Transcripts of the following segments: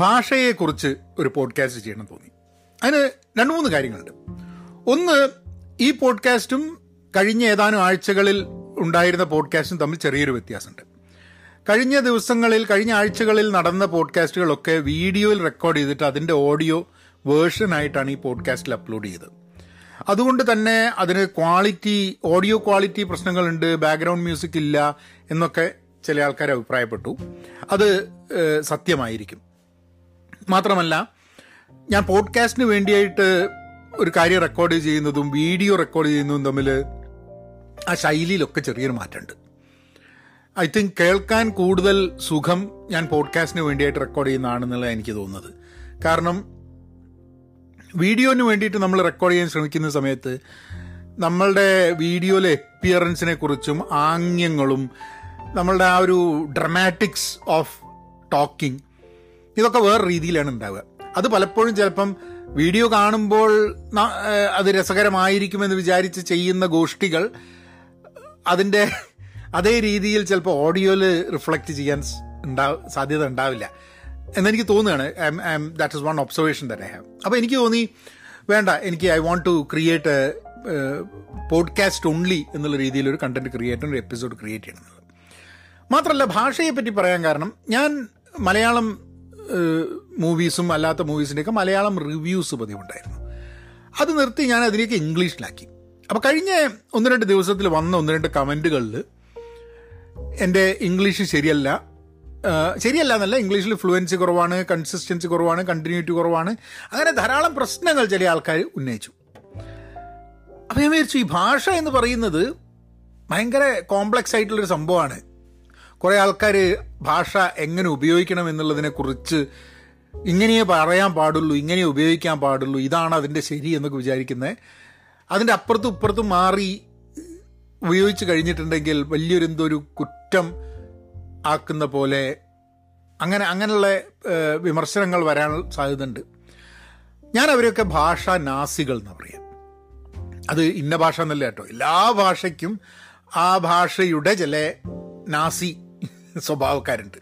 ഭാഷയെക്കുറിച്ച് ഒരു പോഡ്കാസ്റ്റ് ചെയ്യണം തോന്നി. അതിന് രണ്ട് മൂന്ന് കാര്യങ്ങളുണ്ട്. ഒന്ന് ഈ പോഡ്കാസ്റ്റും കഴിഞ്ഞ ഏതാനും ആഴ്ചകളിൽ ഉണ്ടായിരുന്ന പോഡ്കാസ്റ്റും തമ്മിൽ ചെറിയൊരു വ്യത്യാസമുണ്ട്. കഴിഞ്ഞ ദിവസങ്ങളിൽ കഴിഞ്ഞ ആഴ്ചകളിൽ നടന്ന പോഡ്കാസ്റ്റുകളൊക്കെ വീഡിയോയിൽ റെക്കോർഡ് ചെയ്തിട്ട് അതിന്റെ ഓഡിയോ വേർഷനായിട്ടാണ് ഈ പോഡ്കാസ്റ്റിൽ അപ്ലോഡ് ചെയ്തത്. അതുകൊണ്ട് തന്നെ അതിന് ക്വാളിറ്റി ഓഡിയോ ക്വാളിറ്റി പ്രശ്നങ്ങളുണ്ട് ബാക്ക്ഗ്രൗണ്ട് മ്യൂസിക് ഇല്ല എന്നൊക്കെ ചില ആൾക്കാർ അഭിപ്രായപ്പെട്ടു. അത് സത്യമായിരിക്കും. മാത്രമല്ല ഞാൻ പോഡ്കാസ്റ്റിന് വേണ്ടിയായിട്ട് ഒരു കാര്യം റെക്കോർഡ് ചെയ്യുന്നതും വീഡിയോ റെക്കോർഡ് ചെയ്യുന്നതും തമ്മിൽ ആ ശൈലിയിലൊക്കെ ചെറിയൊരു മാറ്റമുണ്ട്. ഐ തിങ്ക് കേൾക്കാൻ കൂടുതൽ സുഖം ഞാൻ പോഡ്കാസ്റ്റിന് വേണ്ടിയായിട്ട് റെക്കോർഡ് ചെയ്യുന്നതാണെന്നുള്ള എനിക്ക് തോന്നുന്നത്. കാരണം വീഡിയോന് വേണ്ടിയിട്ട് നമ്മൾ റെക്കോർഡ് ചെയ്യാൻ ശ്രമിക്കുന്ന സമയത്ത് നമ്മളുടെ വീഡിയോയിലെ എപ്പിയറൻസിനെ കുറിച്ചും ആംഗ്യങ്ങളും നമ്മളുടെ ആ ഒരു ഡ്രമാറ്റിക്സ് ഓഫ് ടോക്കിംഗ് ഇതൊക്കെ വേറെ രീതിയിലാണ് ഉണ്ടാവുക. അത് പലപ്പോഴും ചിലപ്പം വീഡിയോ കാണുമ്പോൾ അത് രസകരമായിരിക്കുമെന്ന് വിചാരിച്ച് ചെയ്യുന്ന ഗോഷ്ഠികൾ അതിന്റെ അതേ രീതിയിൽ ചിലപ്പോൾ ഓഡിയോയിൽ റിഫ്ലക്റ്റ് ചെയ്യാൻ ഉണ്ടാ സാധ്യത ഉണ്ടാവില്ല. എന്നെനിക്ക് തോന്നുകയാണ് ദാറ്റ് ഇസ് വൺ ഒബ്സർവേഷൻ തന്നെ ഹാവ് അപ്പോൾ എനിക്ക് തോന്നി വേണ്ട എനിക്ക് I want to create podcast only എന്നുള്ള രീതിയിൽ ഒരു കണ്ടന്റ് ക്രിയേറ്റ് ഒരു എപ്പിസോഡ് ക്രിയേറ്റ് ചെയ്യണം മാത്രമല്ല ഭാഷയെ പറ്റി പറയാൻ കാരണം ഞാൻ മലയാളം മൂവീസും അല്ലാത്ത മൂവീസിന്റെയൊക്കെ മലയാളം റിവ്യൂസ് പതിവുണ്ടായിരുന്നു. അത് നിർത്തി ഞാൻ അതിലേക്ക് ഇംഗ്ലീഷിലാക്കി. അപ്പോൾ കഴിഞ്ഞ ഒന്ന് രണ്ട് ദിവസത്തിൽ വന്ന ഒന്ന് രണ്ട് കമന്റുകളിൽ എന്റെ ഇംഗ്ലീഷ് ശരിയല്ല. ശരിയല്ല എന്നല്ല ഇംഗ്ലീഷിൽ ഫ്ലുവൻസി കുറവാണ് കൺസിസ്റ്റൻസി കുറവാണ് കണ്ടിന്യൂറ്റി കുറവാണ്. അങ്ങനെ ധാരാളം പ്രശ്നങ്ങൾ ചില ആൾക്കാർ ഉന്നയിച്ചു. അപ്പോൾ ഞാൻ വിചാരിച്ചു ഈ ഭാഷ എന്ന് പറയുന്നത് ഭയങ്കര കോംപ്ലക്സ് ആയിട്ടുള്ളൊരു സംഭവമാണ്. കുറേ ആൾക്കാർ ഭാഷ എങ്ങനെ ഉപയോഗിക്കണം എന്നുള്ളതിനെക്കുറിച്ച് ഇങ്ങനെയേ പറയാൻ പാടുള്ളൂ ഇങ്ങനെ ഉപയോഗിക്കാൻ പാടുള്ളൂ. ഇതാണ് അതിന്റെ ശരി എന്നൊക്കെ വിചാരിക്കുന്നത് അതിന്റെ അപ്പുറത്തും ഇപ്പുറത്തും മാറി ഉപയോഗിച്ച് കഴിഞ്ഞിട്ടുണ്ടെങ്കിൽ വലിയൊരു എന്തോ ഒരു കുറ്റം ആക്കുന്ന പോലെ അങ്ങനെ അങ്ങനെയുള്ള വിമർശനങ്ങൾ വരാൻ സാധ്യതയുണ്ട്. ഞാൻ അവരെയൊക്കെ ഭാഷാ നാസികൾ എന്ന് പറയാം. അത് ഇന്ന ഭാഷ എന്നല്ല കേട്ടോ. എല്ലാ ഭാഷയ്ക്കും ആ ഭാഷയുടെ ചില നാസി സ്വഭാവക്കാരുണ്ട്.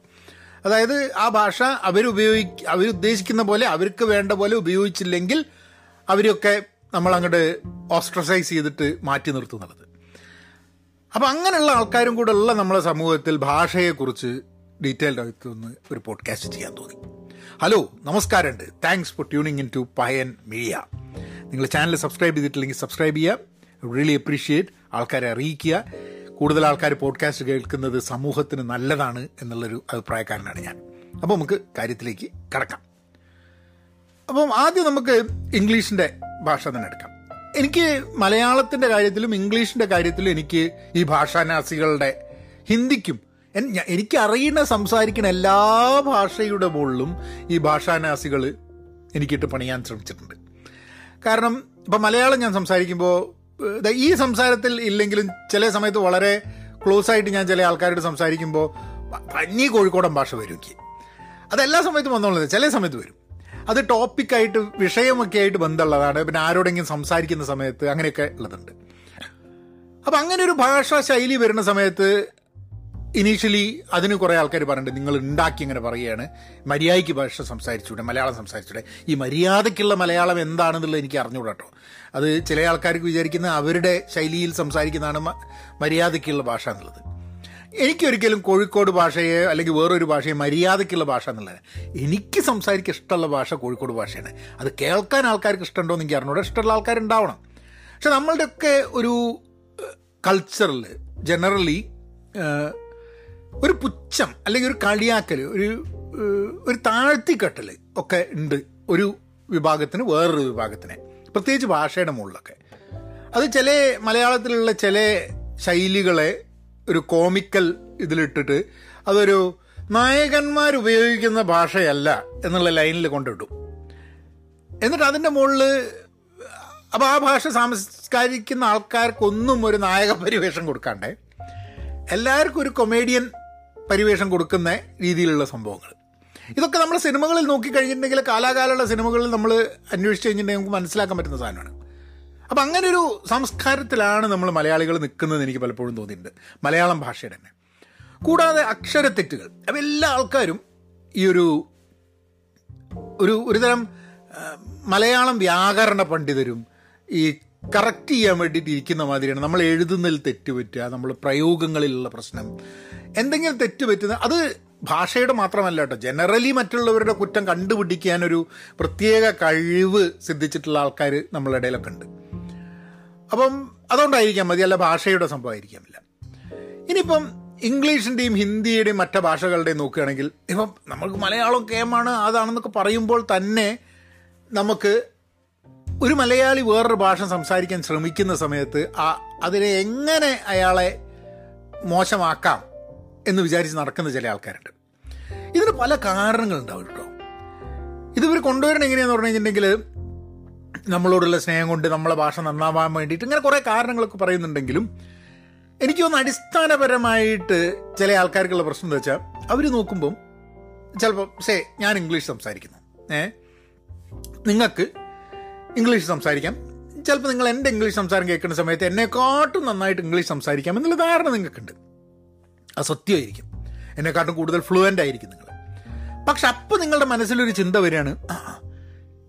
അതായത് ആ ഭാഷ അവരുപയോഗിക്ക അവരുദ്ദേശിക്കുന്ന പോലെ അവർക്ക് വേണ്ട പോലെ ഉപയോഗിച്ചില്ലെങ്കിൽ അവരെയൊക്കെ നമ്മൾ അങ്ങോട്ട് ഓസ്ട്രസൈസ് ചെയ്തിട്ട് മാറ്റി നിർത്തുന്നുള്ളത്. അപ്പം അങ്ങനെയുള്ള ആൾക്കാരും കൂടെ ഉള്ള നമ്മളെ സമൂഹത്തിൽ ഭാഷയെക്കുറിച്ച് ഡീറ്റെയിൽഡ് ആയിട്ട് ഒന്ന് ഒരു പോഡ്കാസ്റ്റ് ചെയ്യാൻ തോന്നി. ഹലോ നമസ്കാരമുണ്ട്. Thanks for tuning in to Payan media നിങ്ങൾ ചാനൽ സബ്സ്ക്രൈബ് ചെയ്തിട്ടില്ലെങ്കിൽ സബ്സ്ക്രൈബ് ചെയ്യുക. റിയലി അപ്രീഷിയേറ്റ് ആൾക്കാരെ അറിയിക്കുക. കൂടുതൽ ആൾക്കാർ പോഡ്കാസ്റ്റ് കേൾക്കുന്നത് സമൂഹത്തിന് നല്ലതാണ് എന്നുള്ളൊരു അഭിപ്രായക്കാരനാണ് ഞാൻ. അപ്പോൾ നമുക്ക് കാര്യത്തിലേക്ക് കടക്കാം. അപ്പം ആദ്യം നമുക്ക് ഇംഗ്ലീഷിന്റെ ഭാഷ തന്നെ എടുക്കാം. എനിക്ക് മലയാളത്തിന്റെ കാര്യത്തിലും ഇംഗ്ലീഷിന്റെ കാര്യത്തിലും എനിക്ക് ഈ ഭാഷാനാസികളുടെ ഹിന്ദിക്കും എനിക്ക് അറിയുന്ന സംസാരിക്കുന്ന എല്ലാ ഭാഷയുടെ മുകളിലും ഈ ഭാഷാനാസികൾ എനിക്കിട്ട് പണിയാൻ ശ്രമിച്ചിട്ടുണ്ട്. കാരണം ഇപ്പം മലയാളം ഞാൻ സംസാരിക്കുമ്പോൾ ഈ സംസാരത്തിൽ ഇല്ലെങ്കിലും ചില സമയത്ത് വളരെ ക്ലോസ് ആയിട്ട് ഞാൻ ചില ആൾക്കാരോട് സംസാരിക്കുമ്പോൾ പഞ്ഞി കോഴിക്കോടൻ ഭാഷ വരും എനിക്ക്. അതെല്ലാ സമയത്തും വന്നോളുന്നത് ചില സമയത്ത് വരും. അത് ടോപ്പിക്കായിട്ട് വിഷയമൊക്കെ ആയിട്ട് ബന്ധമുള്ളതാണ്. പിന്നെ ആരോടെങ്കിലും സംസാരിക്കുന്ന സമയത്ത് അങ്ങനെയൊക്കെ ഉള്ളതുണ്ട്. അപ്പം അങ്ങനെ ഒരു ഭാഷാ ശൈലി വരുന്ന സമയത്ത് ഇനീഷ്യലി അതിന് കുറേ ആൾക്കാർ പറഞ്ഞിട്ടുണ്ട് നിങ്ങൾ ഉണ്ടാക്കി ഇങ്ങനെ പറയുകയാണ്. മര്യാദയ്ക്ക് ഭാഷ സംസാരിച്ചൂടെ മലയാളം സംസാരിച്ചൂടെ. ഈ മര്യാദയ്ക്കുള്ള മലയാളം എന്താണെന്നുള്ളത് എനിക്ക് അറിഞ്ഞുകൂടാ കേട്ടോ അത് ചില ആൾക്കാർക്ക് വിചാരിക്കുന്ന അവരുടെ ശൈലിയിൽ സംസാരിക്കുന്നതാണ് മര്യാദയ്ക്കുള്ള ഭാഷ എന്നുള്ളത്. എനിക്കൊരിക്കലും കോഴിക്കോട് ഭാഷയെ അല്ലെങ്കിൽ വേറൊരു ഭാഷയെ മര്യാദയ്ക്കുള്ള ഭാഷ എന്നുള്ളത് എനിക്ക് സംസാരിക്കാൻ ഇഷ്ടമുള്ള ഭാഷ കോഴിക്കോട് ഭാഷയാണ്. അത് കേൾക്കാൻ ആൾക്കാർക്ക് ഇഷ്ടമുണ്ടോ എന്ന് എനിക്ക് അറിഞ്ഞൂടെ. ഇഷ്ടമുള്ള ആൾക്കാരുണ്ടാവണം. പക്ഷെ നമ്മളുടെയൊക്കെ ഒരു കൾച്ചറിൽ ജനറലി ഒരു പുച്ഛം അല്ലെങ്കിൽ ഒരു കളിയാക്കൽ ഒരു ഒരു താഴ്ത്തിക്കെട്ടൽ ഒക്കെ ഉണ്ട് ഒരു വിഭാഗത്തിന് വേറൊരു വിഭാഗത്തിന്. പ്രത്യേകിച്ച് ഭാഷയുടെ മുകളിലൊക്കെ. അത് ചില മലയാളത്തിലുള്ള ചില ശൈലികളെ ഒരു കോമിക്കൽ ഇതിലിട്ടിട്ട് അതൊരു നായകന്മാർ ഉപയോഗിക്കുന്ന ഭാഷയല്ല എന്നുള്ള ലൈനിൽ കൊണ്ടിട്ടു എന്നിട്ട് അതിന്റെ മുകളിൽ അപ്പോൾ ആ ഭാഷ സംസ്കരിക്കുന്ന ആൾക്കാർക്കൊന്നും ഒരു നായക പരിവേഷം കൊടുക്കാണ്ടേ. എല്ലാവർക്കും ഒരു കൊമേഡിയൻ പരിവേഷം കൊടുക്കുന്ന രീതിയിലുള്ള സംഭവങ്ങൾ. ഇതൊക്കെ നമ്മൾ സിനിമകളിൽ നോക്കിക്കഴിഞ്ഞിട്ടുണ്ടെങ്കിൽ കാലാകാലമുള്ള സിനിമകളിൽ നമ്മൾ അന്വേഷിച്ച് കഴിഞ്ഞിട്ടുണ്ടെങ്കിൽ നമുക്ക് മനസ്സിലാക്കാൻ പറ്റുന്ന സാധനമാണ്. അപ്പം അങ്ങനെ ഒരു സംസ്കാരത്തിലാണ് നമ്മൾ മലയാളികൾ നിൽക്കുന്നത് എനിക്ക് പലപ്പോഴും തോന്നിയിട്ടുണ്ട്. മലയാളം ഭാഷയുടെ തന്നെ. കൂടാതെ അക്ഷരത്തെറ്റുകൾ അപ്പം എല്ലാ ആൾക്കാരും ഈ ഒരു ഒരു ഒരുതരം മലയാളം വ്യാകരണ പണ്ഡിതരും ഈ കറക്റ്റ് ചെയ്യാൻ വേണ്ടിയിട്ട് ഇരിക്കുന്ന മാതിരിയാണ് നമ്മൾ എഴുതുന്നതിൽ തെറ്റ് പറ്റുക നമ്മൾ പ്രയോഗങ്ങളിലുള്ള പ്രശ്നം എന്തെങ്കിലും തെറ്റ് പറ്റുന്ന അത് ഭാഷയുടെ മാത്രമല്ല കേട്ടോ. ജനറലി മറ്റുള്ളവരുടെ കുറ്റം കണ്ടുപിടിക്കാനൊരു പ്രത്യേക കഴിവ് സിദ്ധിച്ചിട്ടുള്ള ആൾക്കാർ നമ്മളുടെ ഇടയിലൊക്കെ ഉണ്ട്. അപ്പം അതുകൊണ്ടായിരിക്കാം മതി അല്ല ഭാഷയുടെ സംഭവമായിരിക്കാമില്ല ഇനിയിപ്പം ഇംഗ്ലീഷിന്റെയും ഹിന്ദിയുടെയും മറ്റു ഭാഷകളുടെയും നോക്കുകയാണെങ്കിൽ ഇപ്പം നമുക്ക് മലയാളം കേമാണ് അതാണെന്നൊക്കെ പറയുമ്പോൾ തന്നെ നമുക്ക് ഒരു മലയാളി വേറൊരു ഭാഷ സംസാരിക്കാൻ ശ്രമിക്കുന്ന സമയത്ത് ആ അതിനെ എങ്ങനെ അയാളെ മോശമാക്കാം? എന്ന് വിചാരിച്ച് നടക്കുന്ന ചില ആൾക്കാരുണ്ട്. ഇതിന് പല കാരണങ്ങളുണ്ടാവും കേട്ടോ ഇതിവർ കൊണ്ടുവരണം എങ്ങനെയാന്ന് പറഞ്ഞു കഴിഞ്ഞിട്ടുണ്ടെങ്കിൽ നമ്മളോടുള്ള സ്നേഹം കൊണ്ട് നമ്മളെ ഭാഷ നന്നാവാൻ വേണ്ടിയിട്ട് ഇങ്ങനെ കുറേ കാരണങ്ങളൊക്കെ പറയുന്നുണ്ടെങ്കിലും എനിക്ക് തോന്നുന്നു അടിസ്ഥാനപരമായിട്ട് ചില ആൾക്കാർക്കുള്ള പ്രശ്നം എന്താ വെച്ചാൽ അവർ നോക്കുമ്പം ചിലപ്പം സേ ഞാൻ ഇംഗ്ലീഷ് സംസാരിക്കുന്നു. ഏ? നിങ്ങൾക്ക് ഇംഗ്ലീഷ് സംസാരിക്കാം. ചിലപ്പോൾ നിങ്ങൾ എന്റെ ഇംഗ്ലീഷ് സംസാരം കേൾക്കുന്ന സമയത്ത് എന്നെക്കാട്ടും നന്നായിട്ട് ഇംഗ്ലീഷ് സംസാരിക്കാം എന്നുള്ള ധാരണ നിങ്ങൾക്കുണ്ട്. അത് സത്യമായിരിക്കും എന്നെക്കാട്ടും കൂടുതൽ ഫ്ലുവന്റ് ആയിരിക്കും നിങ്ങൾ. പക്ഷെ അപ്പം നിങ്ങളുടെ മനസ്സിലൊരു ചിന്ത വരികയാണ്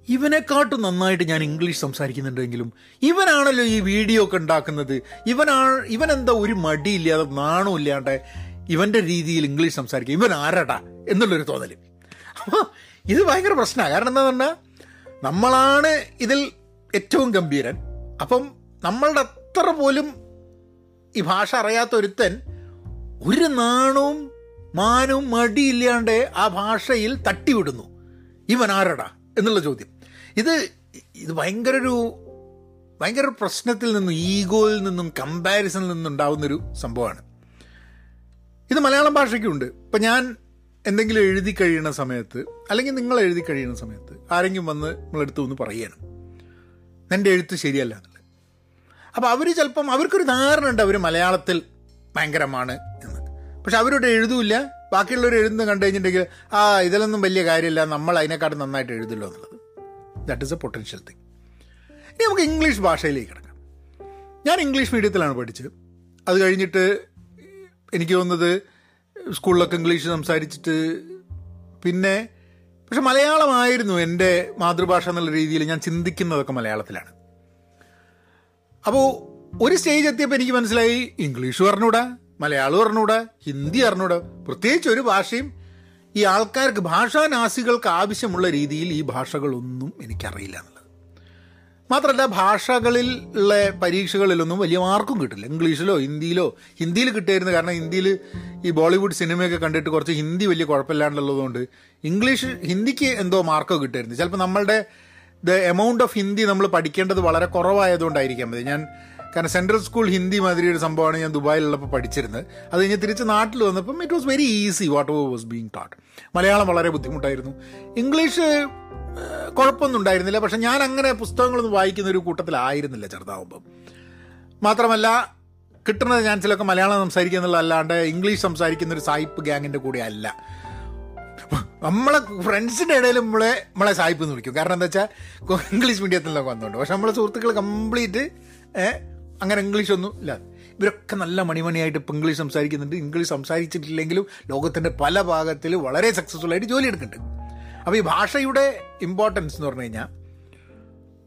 ഇവനെക്കാട്ടും നന്നായിട്ട് ഞാൻ ഇംഗ്ലീഷ് സംസാരിക്കുന്നുണ്ടെങ്കിലും ഇവനാണല്ലോ ഈ വീഡിയോ ഒക്കെ ഉണ്ടാക്കുന്നത്. ഇവനാ ഇവനെന്താ ഒരു മടിയില്ലാതെ നാണവും ഇല്ലാണ്ട് ഇവന്റെ രീതിയിൽ ഇംഗ്ലീഷ് സംസാരിക്കുക. ഇവൻ ആരടാ എന്നുള്ളൊരു തോന്നൽ അപ്പോൾ ഇത് ഭയങ്കര പ്രശ്നമാണ് കാരണം എന്താ പറഞ്ഞാൽ നമ്മളാണ് ഇതിൽ ഏറ്റവും ഗംഭീരൻ. അപ്പം നമ്മളുടെ അത്ര പോലും ഈ ഭാഷ അറിയാത്ത ഒരുത്തൻ ഒരു നാണവും മാനവും മടിയില്ലാണ്ട് ആ ഭാഷയിൽ തട്ടിവിടുന്നു. ഇവൻ ആരടാ? എന്നുള്ള ചോദ്യം. ഇത് ഇത് ഭയങ്കര ഒരു ഭയങ്കര പ്രശ്നത്തിൽ നിന്നും ഈഗോയിൽ നിന്നും കമ്പാരിസണിൽ നിന്നും ഉണ്ടാവുന്നൊരു സംഭവമാണ്. ഇത് മലയാളം ഭാഷയ്ക്കുണ്ട്. ഇപ്പം ഞാൻ എന്തെങ്കിലും എഴുതി കഴിയുന്ന സമയത്ത് അല്ലെങ്കിൽ നിങ്ങൾ എഴുതി കഴിയുന്ന സമയത്ത് ആരെങ്കിലും വന്ന് നമ്മളെടുത്ത് ഒന്ന് പറയണം. എന്റെ എഴുത്ത് ശരിയല്ല എന്നുള്ളത്. അപ്പോൾ അവർ ചിലപ്പം അവർക്കൊരു ധാരണ ഉണ്ട് അവർ മലയാളത്തിൽ ഭയങ്കരമാണ് പക്ഷെ അവരോട് എഴുതൂല്ല. ബാക്കിയുള്ളവർ എഴുതുന്നത് കണ്ടു കഴിഞ്ഞിട്ടുണ്ടെങ്കിൽ ആ ഇതിലൊന്നും വലിയ കാര്യമില്ല. നമ്മൾ അതിനെക്കാട്ടും നന്നായിട്ട് എഴുതല്ലോ എന്നുള്ളത്. That is a potential thing ഇനി നമുക്ക് ഇംഗ്ലീഷ് ഭാഷയിലേക്ക് കിടക്കാം. ഞാൻ ഇംഗ്ലീഷ് മീഡിയത്തിലാണ് പഠിച്ചത്. അത് കഴിഞ്ഞിട്ട് എനിക്ക് തോന്നുന്നത് സ്കൂളിലൊക്കെ ഇംഗ്ലീഷ് സംസാരിച്ചിട്ട് പിന്നെ പക്ഷെ മലയാളമായിരുന്നു എന്റെ മാതൃഭാഷ എന്നുള്ള രീതിയിൽ ഞാൻ ചിന്തിക്കുന്നതൊക്കെ മലയാളത്തിലാണ്. അപ്പോൾ ഒരു സ്റ്റേജ് എത്തിയപ്പോൾ എനിക്ക് മനസ്സിലായി ഇംഗ്ലീഷ് പറഞ്ഞൂടാ മലയാളം അറിഞ്ഞൂടെ ഹിന്ദി അറിഞ്ഞൂടെ. പ്രത്യേകിച്ച് ഒരു ഭാഷയും ഈ ആൾക്കാർക്ക് ഭാഷാനാസികൾക്ക് ആവശ്യമുള്ള രീതിയിൽ ഈ ഭാഷകളൊന്നും എനിക്കറിയില്ല എന്നുള്ളത്. മാത്രമല്ല ഭാഷകളിൽ ഉള്ള പരീക്ഷകളിലൊന്നും വലിയ മാർക്കും കിട്ടില്ല. ഇംഗ്ലീഷിലോ ഹിന്ദിയിലോ ഹിന്ദിയിൽ കിട്ടിയായിരുന്നു. കാരണം ഹിന്ദിയിൽ ഈ ബോളിവുഡ് സിനിമയൊക്കെ കണ്ടിട്ട് കുറച്ച് ഹിന്ദി വലിയ കുഴപ്പമില്ലാണ്ടുള്ളതുകൊണ്ട് ഇംഗ്ലീഷ് ഹിന്ദിക്ക് എന്തോ മാർക്കോ കിട്ടിയായിരുന്നു ചിലപ്പോൾ നമ്മളുടെ ദ എമൗണ്ട് ഓഫ് ഹിന്ദി നമ്മൾ പഠിക്കേണ്ടത് വളരെ കുറവായതുകൊണ്ടായിരിക്കാം. മതി ഞാൻ കാരണം സെൻട്രൽ സ്കൂൾ ഹിന്ദി മാതിരി ഒരു സംഭവമാണ് ഞാൻ ദുബായിലുള്ളപ്പോൾ പഠിച്ചിരുന്നത്. അത് കഴിഞ്ഞ് തിരിച്ച് നാട്ടിൽ വന്നപ്പം it was very easy what was being that Malayalam വളരെ ബുദ്ധിമുട്ടായിരുന്നു. ഇംഗ്ലീഷ് കുഴപ്പമൊന്നും ഉണ്ടായിരുന്നില്ല. പക്ഷെ ഞാൻ അങ്ങനെ പുസ്തകങ്ങളൊന്നും വായിക്കുന്ന ഒരു കൂട്ടത്തിലായിരുന്നില്ല ചെറുതാവുമ്പം. മാത്രമല്ല കിട്ടുന്ന ചാൻസിലൊക്കെ മലയാളം സംസാരിക്കുക എന്നുള്ളതല്ലാണ്ട് ഇംഗ്ലീഷ് സംസാരിക്കുന്ന ഒരു സായിപ്പ് ഗ്യാങ്ങിന്റെ കൂടെ അല്ല. നമ്മളെ ഫ്രണ്ട്സിന്റെ ഇടയിൽ നമ്മളെ നമ്മളെ സായിപ്പ് എന്ന് വിളിക്കും. കാരണം എന്താ വെച്ചാൽ ഇംഗ്ലീഷ് മീഡിയത്തിൽ മീഡിയത്തിലൊക്കെ വന്നുകൊണ്ട് പക്ഷെ നമ്മളെ സുഹൃത്തുക്കൾ കംപ്ലീറ്റ് അങ്ങനെ ഇംഗ്ലീഷ് ഒന്നും ഇല്ല. ഇവരൊക്കെ നല്ല മണിമണിയായിട്ട് ഇപ്പം ഇംഗ്ലീഷ് സംസാരിക്കുന്നുണ്ട്. ഇംഗ്ലീഷ് സംസാരിച്ചിട്ടില്ലെങ്കിലും ലോകത്തിന്റെ പല ഭാഗത്തിൽ വളരെ സക്സസ്ഫുൾ ആയിട്ട് ജോലി എടുക്കുന്നുണ്ട്. അപ്പോൾ ഈ ഭാഷയുടെ ഇമ്പോർട്ടൻസ് എന്ന് പറഞ്ഞു കഴിഞ്ഞാൽ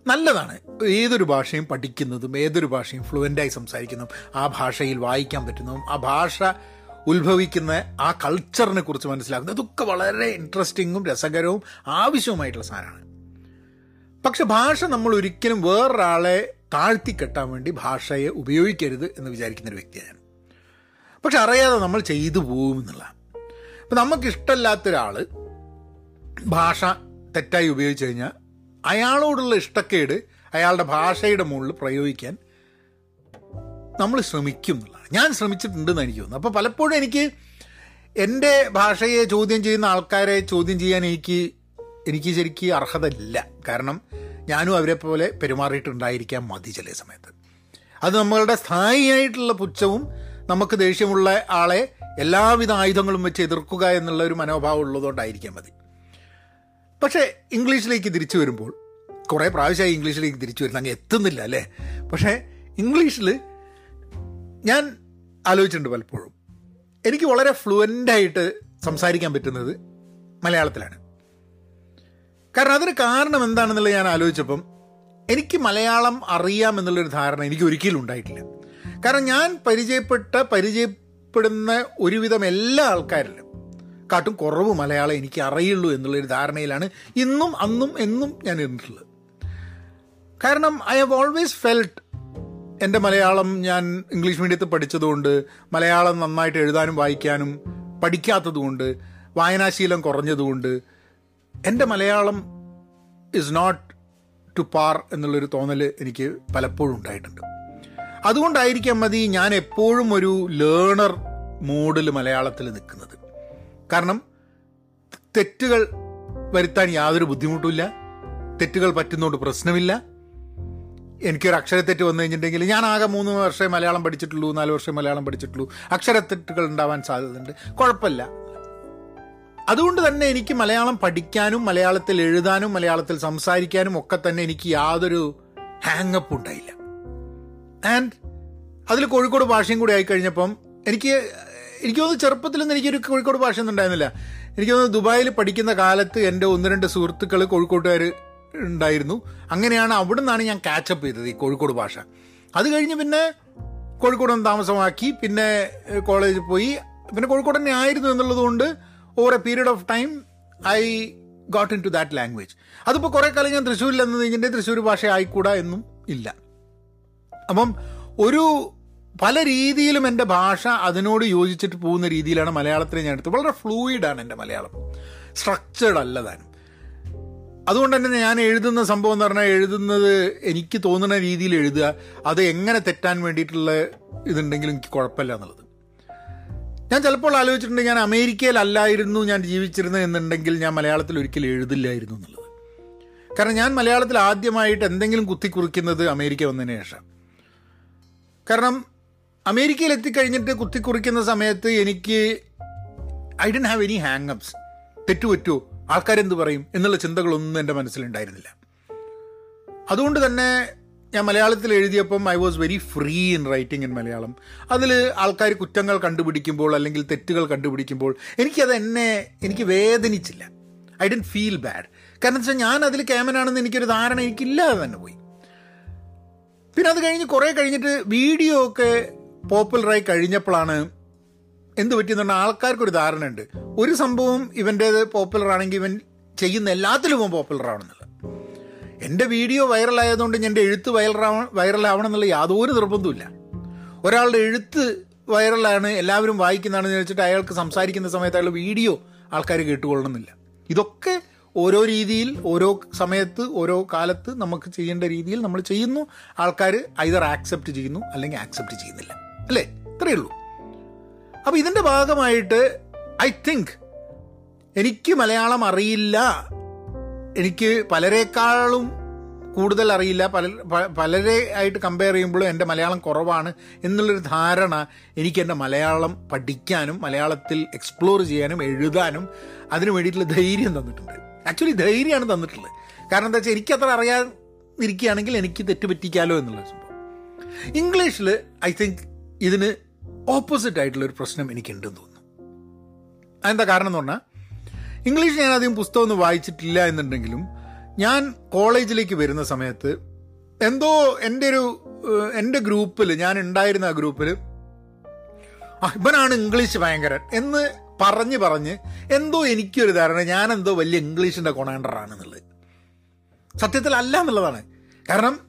നല്ലതാണ്. ഏതൊരു ഭാഷയും പഠിക്കുന്നതും ഏതൊരു ഭാഷയും ഫ്ലുവന്റായി സംസാരിക്കുന്നതും ആ ഭാഷയിൽ വായിക്കാൻ പറ്റുന്നതും ആ ഭാഷ ഉത്ഭവിക്കുന്ന ആ കൾച്ചറിനെ കുറിച്ച് മനസ്സിലാക്കുന്നത് ഇതൊക്കെ വളരെ ഇൻട്രസ്റ്റിങ്ങും രസകരവും ആവശ്യവുമായിട്ടുള്ള സാധനമാണ്. പക്ഷെ ഭാഷ നമ്മൾ ഒരിക്കലും വേറൊരാളെ താഴ്ത്തിക്കെട്ടാൻ വേണ്ടി ഭാഷയെ ഉപയോഗിക്കരുത് എന്ന് വിചാരിക്കുന്നൊരു വ്യക്തിയാണ്. പക്ഷെ അറിയാതെ നമ്മൾ ചെയ്തു പോകും എന്നുള്ളതാണ് അപ്പം നമുക്ക് ഇഷ്ടമില്ലാത്ത ഒരാൾ ഭാഷ തെറ്റായി ഉപയോഗിച്ച് കഴിഞ്ഞാൽ അയാളോടുള്ള ഇഷ്ടക്കേട് അയാളുടെ ഭാഷയുടെ മുകളിൽ പ്രയോഗിക്കാൻ നമ്മൾ ശ്രമിക്കും എന്നുള്ളതാണ്. ഞാൻ ശ്രമിച്ചിട്ടുണ്ടെന്ന് എനിക്ക് തോന്നുന്നു അപ്പോൾ പലപ്പോഴും എനിക്ക് എന്റെ ഭാഷയെ ചോദ്യം ചെയ്യുന്ന ആൾക്കാരെ ചോദ്യം ചെയ്യാൻ എനിക്ക് എനിക്ക് ശരിക്കും അർഹതയില്ല. കാരണം ഞാനും അവരെ പോലെ പെരുമാറിയിട്ടുണ്ടായിരിക്കാം മതി ചില സമയത്ത്. അത് നമ്മളുടെ സ്ഥായിയായിട്ടുള്ള പുച്ഛവും നമുക്ക് ദേഷ്യമുള്ള ആളെ എല്ലാവിധ ആയുധങ്ങളും വെച്ച് എതിർക്കുക എന്നുള്ള ഒരു മനോഭാവം ഉള്ളതുകൊണ്ടായിരിക്കാം മതി. പക്ഷേ ഇംഗ്ലീഷിലേക്ക് തിരിച്ചു വരുമ്പോൾ കുറേ പ്രാവശ്യമായി ഇംഗ്ലീഷിലേക്ക് തിരിച്ചു വരുന്ന അങ്ങ് എത്തുന്നില്ല അല്ലേ? പക്ഷേ ഇംഗ്ലീഷിൽ ഞാൻ ആലോചിച്ചിട്ടുണ്ട് പലപ്പോഴും. എനിക്ക് വളരെ ഫ്ലുവന്റായിട്ട് സംസാരിക്കാൻ പറ്റുന്നത് മലയാളത്തിലാണ്. കാരണം അതിന് കാരണം എന്താണെന്നുള്ളത് ഞാൻ ആലോചിച്ചപ്പം എനിക്ക് മലയാളം അറിയാം എന്നുള്ളൊരു ധാരണ എനിക്ക് ഒരിക്കലും ഉണ്ടായിട്ടില്ല. കാരണം ഞാൻ പരിചയപ്പെട്ട പരിചയപ്പെടുന്ന ഒരുവിധം എല്ലാ ആൾക്കാരിലും കാട്ടും കുറവ് മലയാളം എനിക്ക് അറിയുള്ളൂ എന്നുള്ളൊരു ധാരണയിലാണ് ഇന്നും അന്നും എന്നും ഞാൻ ഇരുന്നിട്ടുള്ളത്. കാരണം ഐ ഹവ് ഓൾവേസ് ഫെൽറ്റ് എന്റെ മലയാളം ഞാൻ ഇംഗ്ലീഷ് മീഡിയത്തിൽ പഠിച്ചതുകൊണ്ട് മലയാളം നന്നായിട്ട് എഴുതാനും വായിക്കാനും പഠിക്കാത്തതുകൊണ്ട് വായനാശീലം കുറഞ്ഞതുകൊണ്ട് എന്റെ Malayalam is not to par എന്നുള്ളൊരു തോന്നൽ എനിക്ക് പലപ്പോഴും ഉണ്ടായിട്ടുണ്ട്. അതുകൊണ്ടായിരിക്കാം മതി ഞാൻ എപ്പോഴും ഒരു ലേണർ മോഡിൽ മലയാളത്തിൽ നിൽക്കുന്നത്. കാരണം തെറ്റുകൾ വരുത്താൻ യാതൊരു ബുദ്ധിമുട്ടുമില്ല. തെറ്റുകൾ പറ്റുന്നതുകൊണ്ട് പ്രശ്നമില്ല. എനിക്കൊരു അക്ഷരത്തെറ്റ് വന്നു കഴിഞ്ഞിട്ടുണ്ടെങ്കിൽ ഞാൻ ആകെ മൂന്ന് വർഷമേ മലയാളം പഠിച്ചിട്ടുള്ളൂ നാല് വർഷമേ മലയാളം പഠിച്ചിട്ടുള്ളൂ. അക്ഷരത്തെറ്റുകൾ ഉണ്ടാവാൻ സാധ്യതയുണ്ട്. കുഴപ്പമില്ല. അതുകൊണ്ട് തന്നെ എനിക്ക് മലയാളം പഠിക്കാനും മലയാളത്തിൽ എഴുതാനും മലയാളത്തിൽ സംസാരിക്കാനും ഒക്കെ തന്നെ എനിക്ക് യാതൊരു ഹാങ്ങപ്പ് ഉണ്ടായില്ല. ആൻഡ് അതിൽ കോഴിക്കോട് ഭാഷയും കൂടി ആയിക്കഴിഞ്ഞപ്പം എനിക്ക് എനിക്ക് തോന്നുന്നു ചെറുപ്പത്തിലൊന്നും എനിക്കൊരു കോഴിക്കോട് ഭാഷ ഒന്നും ഉണ്ടായിരുന്നില്ല. എനിക്ക് തോന്നുന്നു ദുബായിൽ പഠിക്കുന്ന കാലത്ത് എന്റെ ഒന്ന് രണ്ട് സുഹൃത്തുക്കൾ കോഴിക്കോട്ടുകാർ ഉണ്ടായിരുന്നു. അങ്ങനെയാണ് അവിടെ നിന്നാണ് ഞാൻ കാച്ചപ്പ് ചെയ്തത് ഈ കോഴിക്കോട് ഭാഷ. അത് കഴിഞ്ഞ് പിന്നെ കോഴിക്കോട് ഒന്ന് താമസമാക്കി. പിന്നെ കോളേജിൽ പോയി. പിന്നെ കോഴിക്കോട് തന്നെ ആയിരുന്നു എന്നുള്ളത് കൊണ്ട് over a period of time I got into that language അതിപ്പോൾ കുറേ കാലം ഞാൻ തൃശ്ശൂരിൽ എന്ന് കഴിഞ്ഞിട്ട് തൃശ്ശൂർ ഭാഷ ആയിക്കൂടാ എന്നും ഇല്ല. അപ്പം ഒരു പല രീതിയിലും എന്റെ ഭാഷ അതിനോട് യോജിച്ചിട്ട് പോകുന്ന രീതിയിലാണ് മലയാളത്തിനെ ഞാൻ എടുത്തത്. വളരെ ഫ്ലൂയിഡാണ് എന്റെ മലയാളം. സ്ട്രക്ചേർഡ് അല്ല താനും അതുകൊണ്ട് തന്നെ ഞാൻ എഴുതുന്ന സംഭവം എന്ന് പറഞ്ഞാൽ എഴുതുന്നത് എനിക്ക് തോന്നുന്ന രീതിയിൽ എഴുതുക. അത് എങ്ങനെ തെറ്റാൻ വേണ്ടിയിട്ടുള്ള ഇതുണ്ടെങ്കിലും എനിക്ക് കുഴപ്പമില്ല എന്നുള്ളത്. ഞാൻ ചിലപ്പോൾ ആലോചിച്ചിട്ടുണ്ട് ഞാൻ അമേരിക്കയിലല്ലായിരുന്നു ഞാൻ ജീവിച്ചിരുന്നത് എന്നുണ്ടെങ്കിൽ ഞാൻ മലയാളത്തിൽ ഒരിക്കലും എഴുതില്ലായിരുന്നു എന്നുള്ളത്. കാരണം ഞാൻ മലയാളത്തിൽ ആദ്യമായിട്ട് എന്തെങ്കിലും കുത്തിക്കുറിക്കുന്നത് അമേരിക്ക വന്നതിന് ശേഷം. കാരണം അമേരിക്കയിൽ എത്തിക്കഴിഞ്ഞിട്ട് കുത്തിക്കുറിക്കുന്ന സമയത്ത് എനിക്ക് I don't have any hang hangups തെറ്റുപറ്റോ ആൾക്കാരെന്ത് പറയും? എന്നുള്ള ചിന്തകളൊന്നും എന്റെ മനസ്സിലുണ്ടായിരുന്നില്ല. അതുകൊണ്ട് തന്നെ ഞാൻ മലയാളത്തിൽ എഴുതിയപ്പം I was very free in writing in Malayalam അതിൽ ആൾക്കാർ കുറ്റങ്ങൾ കണ്ടുപിടിക്കുമ്പോൾ അല്ലെങ്കിൽ തെറ്റുകൾ കണ്ടുപിടിക്കുമ്പോൾ എനിക്കത് എന്നെ എനിക്ക് വേദനിച്ചില്ല. ഐ ഡൻ ഫീൽ ബാഡ് കാരണം വെച്ചാൽ ഞാൻ അതിൽ ക്യാമനാണെന്ന് എനിക്കൊരു ധാരണ എനിക്കില്ലാതെ തന്നെ പോയി. പിന്നെ അത് കഴിഞ്ഞ് കുറേ കഴിഞ്ഞിട്ട് വീഡിയോ ഒക്കെ പോപ്പുലറായി കഴിഞ്ഞപ്പോഴാണ് എന്ത് പറ്റിയെന്ന് പറഞ്ഞാൽ ധാരണ ഉണ്ട്. ഒരു സംഭവം ഇവന്റേത് പോപ്പുലർ ആണെങ്കിൽ ഇവൻ ചെയ്യുന്ന എല്ലാത്തിലും ഇവൻ പോപ്പുലർ എന്റെ വീഡിയോ വൈറലായതുകൊണ്ട് എന്റെ എഴുത്ത് വൈറലാവ വൈറലാവണം എന്നുള്ള യാതൊരു നിർബന്ധമില്ല ഒരാളുടെ എഴുത്ത് വൈറലാണ് എല്ലാവരും വായിക്കുന്നതാണെന്ന് വെച്ചിട്ട് അയാൾക്ക് സംസാരിക്കുന്ന സമയത്ത് അയാൾ വീഡിയോ ആൾക്കാർ കേട്ടുകൊള്ളണമെന്നില്ല. ഇതൊക്കെ ഓരോ രീതിയിൽ ഓരോ സമയത്ത് ഓരോ കാലത്ത് നമുക്ക് ചെയ്യേണ്ട രീതിയിൽ നമ്മൾ ചെയ്യുന്നു. ആൾക്കാർ ഐതർ ആക്സെപ്റ്റ് ചെയ്യുന്നു അല്ലെങ്കിൽ ആക്സെപ്റ്റ് ചെയ്യുന്നില്ല. അല്ലേ? ഇത്രയേ ഉള്ളൂ. അപ്പോൾ ഇതിന്റെ ഭാഗമായിട്ട് ഐ തിങ്ക് എനിക്ക് മലയാളം അറിയില്ല എനിക്ക് പലരെക്കാളും കൂടുതൽ അറിയില്ല. പല പലരെ ആയിട്ട് കമ്പയർ ചെയ്യുമ്പോഴും എന്റെ മലയാളം കുറവാണ് എന്നുള്ളൊരു ധാരണ എനിക്ക് എന്റെ മലയാളം പഠിക്കാനും മലയാളത്തിൽ എക്സ്പ്ലോർ ചെയ്യാനും എഴുതാനും അതിന് വേണ്ടിയിട്ടുള്ള ധൈര്യം തന്നിട്ടുണ്ട്. ആക്ച്വലി ധൈര്യമാണ് തന്നിട്ടുള്ളത്. കാരണം എന്താ വെച്ചാൽ എനിക്കത്ര അറിയാതിരിക്കുകയാണെങ്കിൽ എനിക്ക് തെറ്റുപറ്റിക്കാലോ എന്നുള്ള സംഭവം. ഇംഗ്ലീഷിൽ ഐ തിങ്ക് ഇതിന് ഓപ്പോസിറ്റ് ആയിട്ടുള്ള ഒരു പ്രശ്നം എനിക്കുണ്ടെന്ന് തോന്നുന്നു. അതെന്താ കാരണം എന്ന് പറഞ്ഞാൽ ഇംഗ്ലീഷ് ഞാൻ അധികം പുസ്തകമൊന്നും വായിച്ചിട്ടില്ല എന്നുണ്ടെങ്കിലും ഞാൻ കോളേജിലേക്ക് വരുന്ന സമയത്ത് എന്തോ എന്റെ ഒരു എന്റെ ഗ്രൂപ്പിൽ ഞാൻ ഉണ്ടായിരുന്ന ആ ഗ്രൂപ്പിൽ ഇവനാണ് ഇംഗ്ലീഷ് ഭയങ്കരൻ എന്ന് പറഞ്ഞ് പറഞ്ഞ് എന്തോ എനിക്കൊരു ധാരണ ഞാൻ എന്തോ വലിയ ഇംഗ്ലീഷിന്റെ കൊണാണ്ടറാണെന്നുള്ളത്. സത്യത്തിൽ അല്ല എന്നുള്ളതാണ്. കാരണം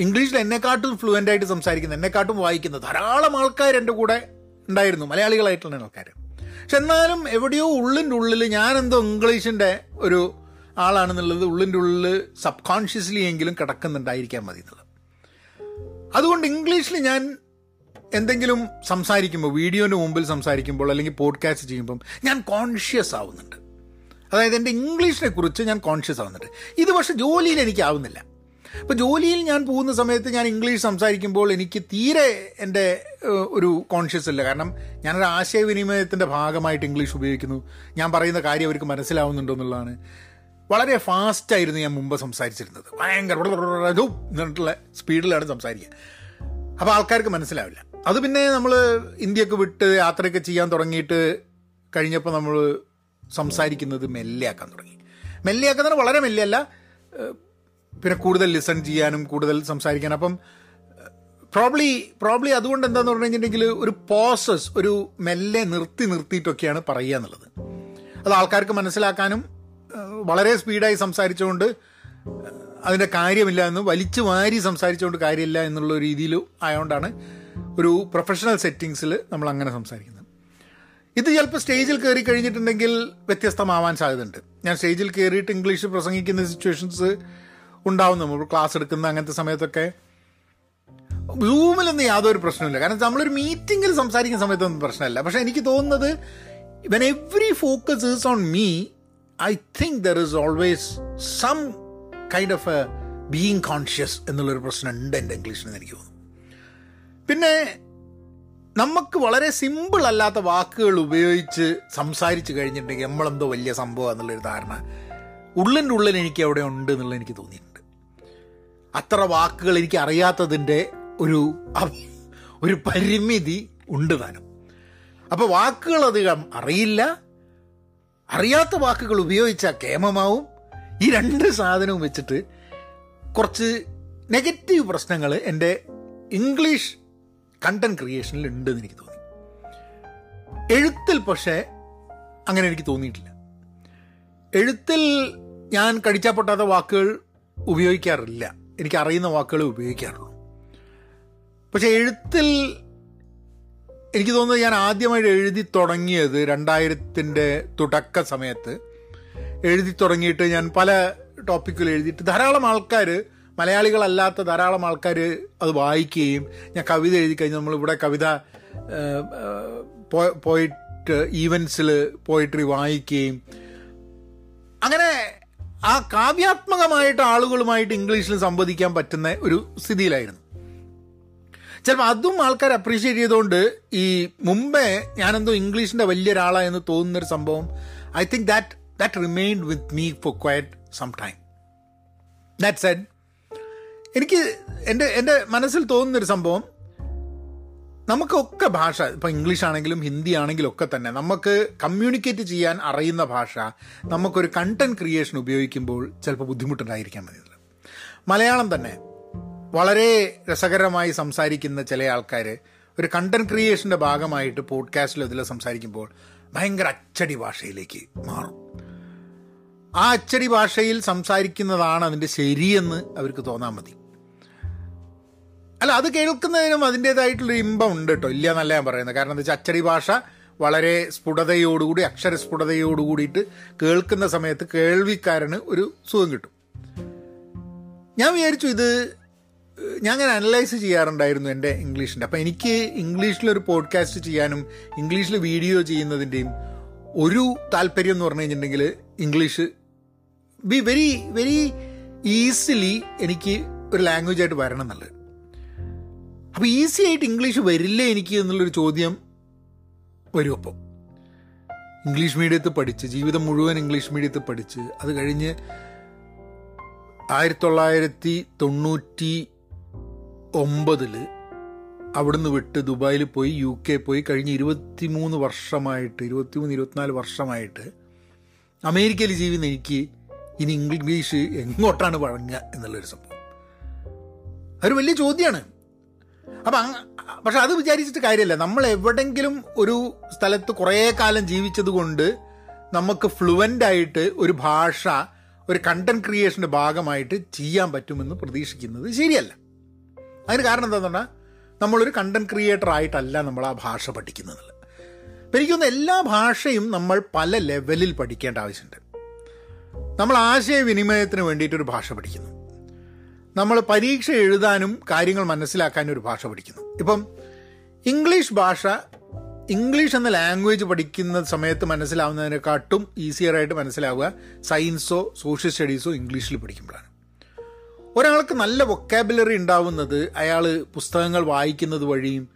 ഇംഗ്ലീഷിൽ എന്നെക്കാട്ടും ഫ്ലുവന്റ് ആയിട്ട് സംസാരിക്കുന്ന എന്നെക്കാട്ടും വായിക്കുന്ന ധാരാളം ആൾക്കാർ എന്റെ കൂടെ ഉണ്ടായിരുന്നു മലയാളികളായിട്ടുള്ള ആൾക്കാർ പക്ഷെ എന്നാലും എവിടെയോ ഉള്ളിന്റെ ഉള്ളിൽ ഞാനെന്തോ ഇംഗ്ലീഷിന്റെ ഒരു ആളാണെന്നുള്ളത് ഉള്ളിന്റെ ഉള്ളിൽ സബ് കോൺഷ്യസ്ലി എങ്കിലും കിടക്കുന്നുണ്ടായിരിക്കാൻ മതി എന്നുള്ളത്. അതുകൊണ്ട് ഇംഗ്ലീഷിൽ ഞാൻ എന്തെങ്കിലും സംസാരിക്കുമ്പോൾ വീഡിയോന്റെ മുമ്പിൽ സംസാരിക്കുമ്പോൾ അല്ലെങ്കിൽ പോഡ്കാസ്റ്റ് ചെയ്യുമ്പം ഞാൻ കോൺഷ്യസ് ആവുന്നുണ്ട്. അതായത് എന്റെ ഇംഗ്ലീഷിനെ കുറിച്ച് ഞാൻ കോൺഷ്യസ് ആവുന്നുണ്ട്. ഇത് പക്ഷേ ജോലിയിൽ എനിക്കാവുന്നില്ല. അപ്പോൾ ജോലിയിൽ ഞാൻ പോകുന്ന സമയത്ത് ഞാൻ ഇംഗ്ലീഷ് സംസാരിക്കുമ്പോൾ എനിക്ക് തീരെ എന്റെ ഒരു കോൺഷ്യസ് ഇല്ല. കാരണം ഞാനൊരു ആശയവിനിമയത്തിന്റെ ഭാഗമായിട്ട് ഇംഗ്ലീഷ് ഉപയോഗിക്കുന്നു. ഞാൻ പറയുന്ന കാര്യം അവർക്ക് മനസ്സിലാവുന്നുണ്ടോ എന്നുള്ളതാണ്. വളരെ ഫാസ്റ്റായിരുന്നു ഞാൻ മുമ്പ് സംസാരിച്ചിരുന്നത്. ഭയങ്കര എന്നിട്ടുള്ള സ്പീഡിലാണ് സംസാരിക്കുക. അപ്പോൾ ആൾക്കാർക്ക് മനസ്സിലാവില്ല. അത് പിന്നെ നമ്മൾ ഇന്ത്യയ്ക്ക് വിട്ട് യാത്രയൊക്കെ ചെയ്യാൻ തുടങ്ങിയിട്ട് കഴിഞ്ഞപ്പോൾ നമ്മൾ സംസാരിക്കുന്നത് മെല്ലെയാക്കാൻ തുടങ്ങി. മെല്ലിയാക്കുന്നതിന് വളരെ മെല്ലെയല്ല പിന്നെ കൂടുതൽ ലിസൺ ചെയ്യാനും കൂടുതൽ സംസാരിക്കാനും അപ്പം പ്രോബ്ലി പ്രോബ്ലി അതുകൊണ്ട് എന്താന്ന് പറഞ്ഞു കഴിഞ്ഞിട്ടുണ്ടെങ്കിൽ ഒരു പ്രോസസ് ഒരു മെല്ലെ നിർത്തി നിർത്തിയിട്ടൊക്കെയാണ് പറയുക എന്നുള്ളത്. അത് ആൾക്കാർക്ക് മനസ്സിലാക്കാനും വളരെ സ്പീഡായി സംസാരിച്ചുകൊണ്ട് അതിന്റെ കാര്യമില്ല എന്ന് വലിച്ചു വാരി സംസാരിച്ചുകൊണ്ട് കാര്യമില്ല എന്നുള്ള രീതിയിൽ ആയതുകൊണ്ടാണ് ഒരു പ്രൊഫഷണൽ സെറ്റിങ്സിൽ നമ്മൾ അങ്ങനെ സംസാരിക്കുന്നത്. ഇത് ചിലപ്പോൾ സ്റ്റേജിൽ കയറി കഴിഞ്ഞിട്ടുണ്ടെങ്കിൽ വ്യത്യസ്തമാവാൻ സാധ്യതയുണ്ട്. ഞാൻ സ്റ്റേജിൽ കയറിയിട്ട് ഇംഗ്ലീഷ് പ്രസംഗിക്കുന്ന സിറ്റുവേഷൻസ് ഉണ്ടാവും നമ്മൾ ക്ലാസ് എടുക്കുന്ന അങ്ങനത്തെ സമയത്തൊക്കെ. സൂമിലൊന്നും യാതൊരു പ്രശ്നമില്ല കാരണം നമ്മളൊരു മീറ്റിങ്ങിൽ സംസാരിക്കുന്ന സമയത്തൊന്നും പ്രശ്നമല്ല. പക്ഷെ എനിക്ക് തോന്നുന്നത് when every focus is on me I think there is always some kind of a being conscious എന്നുള്ളൊരു പ്രശ്നം ഉണ്ട് എന്റെ ഇംഗ്ലീഷിന് എനിക്ക് തോന്നുന്നു. പിന്നെ നമുക്ക് വളരെ സിമ്പിൾ അല്ലാത്ത വാക്കുകൾ ഉപയോഗിച്ച് സംസാരിച്ച് കഴിഞ്ഞിട്ടുണ്ടെങ്കിൽ നമ്മളെന്തോ വലിയ സംഭവം എന്നുള്ളൊരു ധാരണ ഉള്ളിന്റെ ഉള്ളിൽ എനിക്ക് അവിടെ ഉണ്ട് എന്നുള്ളത് എനിക്ക് തോന്നിയിട്ടുണ്ട്. അത്ര വാക്കുകൾ എനിക്ക് അറിയാത്തതിന്റെ ഒരു ഒരു പരിമിതി ഉണ്ട് താനും. അപ്പോൾ വാക്കുകൾ അധികം അറിയില്ല. അറിയാത്ത വാക്കുകൾ ഉപയോഗിച്ചാൽ കേമമാവും. ഈ രണ്ട് സാധനവും വെച്ചിട്ട് കുറച്ച് നെഗറ്റീവ് പ്രശ്നങ്ങൾ എന്റെ ഇംഗ്ലീഷ് കണ്ടന്റ് ക്രിയേഷനിൽ ഉണ്ടെന്ന് എനിക്ക് തോന്നി. എഴുത്തിൽ പക്ഷേ അങ്ങനെ എനിക്ക് തോന്നിയിട്ടില്ല. എഴുത്തിൽ ഞാൻ കടിച്ചാൽ പൊട്ടാത്ത വാക്കുകൾ ഉപയോഗിക്കാറില്ല. എനിക്ക് അറിയുന്ന വാക്കുകൾ ഉപയോഗിക്കാറുള്ളൂ. പക്ഷെ എഴുത്തിൽ എനിക്ക് തോന്നുന്നത് ഞാൻ ആദ്യമായിട്ട് എഴുതി തുടങ്ങിയത് രണ്ടായിരത്തിന്റെ തുടക്ക സമയത്ത്. എഴുതി തുടങ്ങിയിട്ട് ഞാൻ പല ടോപ്പിക്കുകൾ എഴുതിയിട്ട് ധാരാളം ആൾക്കാർ മലയാളികളല്ലാത്ത ധാരാളം ആൾക്കാർ അത് വായിക്കുകയും ഞാൻ കവിത എഴുതി കഴിഞ്ഞ് നമ്മളിവിടെ കവിത പോയിട്ട് ഈവൻസിൽ പോയിട്രി വായിക്കുകയും. അങ്ങനെ ആ കാവ്യാത്മകമായിട്ട് ആളുകളുമായിട്ട് ഇംഗ്ലീഷിൽ സംവദിക്കാൻ പറ്റുന്ന ഒരു സ്ഥിതിയിലായിരുന്നു. ചിലപ്പോൾ അതും ആൾക്കാർ അപ്രീഷിയേറ്റ് ചെയ്തുകൊണ്ട് ഈ മുമ്പേ ഞാനെന്തോ ഇംഗ്ലീഷിന്റെ വലിയ ഒരാളായെന്ന് തോന്നുന്നൊരു സംഭവം I think that that remained with me for quite some time that said എനിക്ക് എന്റെ എന്റെ മനസ്സിൽ തോന്നുന്നൊരു സംഭവം നമുക്കൊക്കെ ഭാഷ ഇപ്പം ഇംഗ്ലീഷ് ആണെങ്കിലും ഹിന്ദി ആണെങ്കിലും ഒക്കെ തന്നെ നമുക്ക് കമ്മ്യൂണിക്കേറ്റ് ചെയ്യാൻ അറിയുന്ന ഭാഷ നമുക്കൊരു കണ്ടന്റ് ക്രിയേഷൻ ഉപയോഗിക്കുമ്പോൾ ചിലപ്പോൾ ബുദ്ധിമുട്ടുണ്ടായിരിക്കാൻ മതി മലയാളം തന്നെ വളരെ രസകരമായി സംസാരിക്കുന്ന ചില ആൾക്കാർ ഒരു കണ്ടന്റ് ക്രിയേഷന്റെ ഭാഗമായിട്ട് പോഡ്കാസ്റ്റിൽ ഇതിൽ സംസാരിക്കുമ്പോൾ ഭയങ്കര അച്ചടി ഭാഷയിലേക്ക് മാറും. ആ അച്ചടി ഭാഷയിൽ സംസാരിക്കുന്നതാണ് അതിന്റെ ശരിയെന്ന് അവർക്ക് തോന്നാൻ മതി. അല്ല അത് കേൾക്കുന്നതിനും അതിന്റെതായിട്ടുള്ളൊരു ഇമ്പം ഉണ്ട് കേട്ടോ. ഇല്ല എന്നല്ല ഞാൻ പറയുന്നത്. കാരണം എന്താ വെച്ചാൽ അച്ചടി ഭാഷ വളരെ സ്ഫുടതയോടുകൂടി അക്ഷരസ്ഫുടതയോടുകൂടിയിട്ട് കേൾക്കുന്ന സമയത്ത് കേൾവിക്കാരന് ഒരു സുഖം കിട്ടും. ഞാൻ വിചാരിച്ചു ഇത് ഞാൻ അങ്ങനെ അനലൈസ് ചെയ്യാറുണ്ടായിരുന്നു എന്റെ ഇംഗ്ലീഷിന്റെ. അപ്പം എനിക്ക് ഇംഗ്ലീഷിലൊരു പോഡ്കാസ്റ്റ് ചെയ്യാനും ഇംഗ്ലീഷിൽ വീഡിയോ ചെയ്യുന്നതിന്റെയും ഒരു താല്പര്യം എന്ന് പറഞ്ഞു കഴിഞ്ഞിട്ടുണ്ടെങ്കിൽ English be very very easily എനിക്ക് ഒരു ലാംഗ്വേജ് ആയിട്ട് വരണം എന്നുള്ളത്. അപ്പോൾ ഈസി ആയിട്ട് ഇംഗ്ലീഷ് വരില്ലേ എനിക്ക് എന്നുള്ളൊരു ചോദ്യം വരും അപ്പം. ഇംഗ്ലീഷ് മീഡിയത്തിൽ പഠിച്ച് ജീവിതം മുഴുവൻ ഇംഗ്ലീഷ് മീഡിയത്തിൽ പഠിച്ച് അത് കഴിഞ്ഞ് ആയിരത്തി തൊള്ളായിരത്തി തൊണ്ണൂറ്റി ഒമ്പതിൽ അവിടുന്ന് വിട്ട് ദുബായിൽ പോയി യു കെ പോയി കഴിഞ്ഞ് ഇരുപത്തി മൂന്ന് വർഷമായിട്ട് ഇരുപത്തിമൂന്ന് ഇരുപത്തിനാല് വർഷമായിട്ട് അമേരിക്കയിൽ ജീവിക്കുന്ന എനിക്ക് ഇനി ഇംഗ്ലീഷ് എങ്ങോട്ടാണ് വഴങ്ങുക എന്നുള്ളൊരു സംഭവം. അതൊരു വലിയ ചോദ്യമാണ് അപ്പം പക്ഷെ അത് വിചാരിച്ചിട്ട് കാര്യമല്ല. നമ്മൾ എവിടെങ്കിലും ഒരു സ്ഥലത്ത് കുറേ കാലം ജീവിച്ചത് കൊണ്ട് നമുക്ക് ഫ്ലുവന്റ് ആയിട്ട് ഒരു ഭാഷ ഒരു കണ്ടന്റ് ക്രിയേഷന്റെ ഭാഗമായിട്ട് ചെയ്യാൻ പറ്റുമെന്ന് പ്രതീക്ഷിക്കുന്നത് ശരിയല്ല. അതിന് കാരണം എന്താണെന്ന് പറഞ്ഞാൽ നമ്മളൊരു കണ്ടന്റ് ക്രിയേറ്റർ ആയിട്ടല്ല നമ്മൾ ആ ഭാഷ പഠിക്കുന്നത്. അപ്പം എനിക്കൊന്ന് എല്ലാ ഭാഷയും നമ്മൾ പല ലെവലിൽ പഠിക്കേണ്ട ആവശ്യമുണ്ട്. നമ്മൾ ആശയവിനിമയത്തിന് വേണ്ടിയിട്ടൊരു ഭാഷ പഠിക്കുന്നു. നമ്മൾ പരീക്ഷ എഴുതാനും കാര്യങ്ങൾ മനസ്സിലാക്കാനും ഒരു ഭാഷ പഠിക്കുന്നു. ഇപ്പം ഇംഗ്ലീഷ് ഭാഷ ഇംഗ്ലീഷ് എന്ന ലാംഗ്വേജ് പഠിക്കുന്ന സമയത്ത് മനസ്സിലാവുന്നതിനെക്കാട്ടും ഈസിയറായിട്ട് മനസ്സിലാവുക സയൻസോ സോഷ്യൽ സ്റ്റഡീസോ ഇംഗ്ലീഷിൽ പഠിക്കുമ്പോഴാണ്. ഒരാൾക്ക് നല്ല വൊക്കാബുലറി ഉണ്ടാവുന്നത് അയാൾ പുസ്തകങ്ങൾ വായിക്കുന്നത് വഴിയും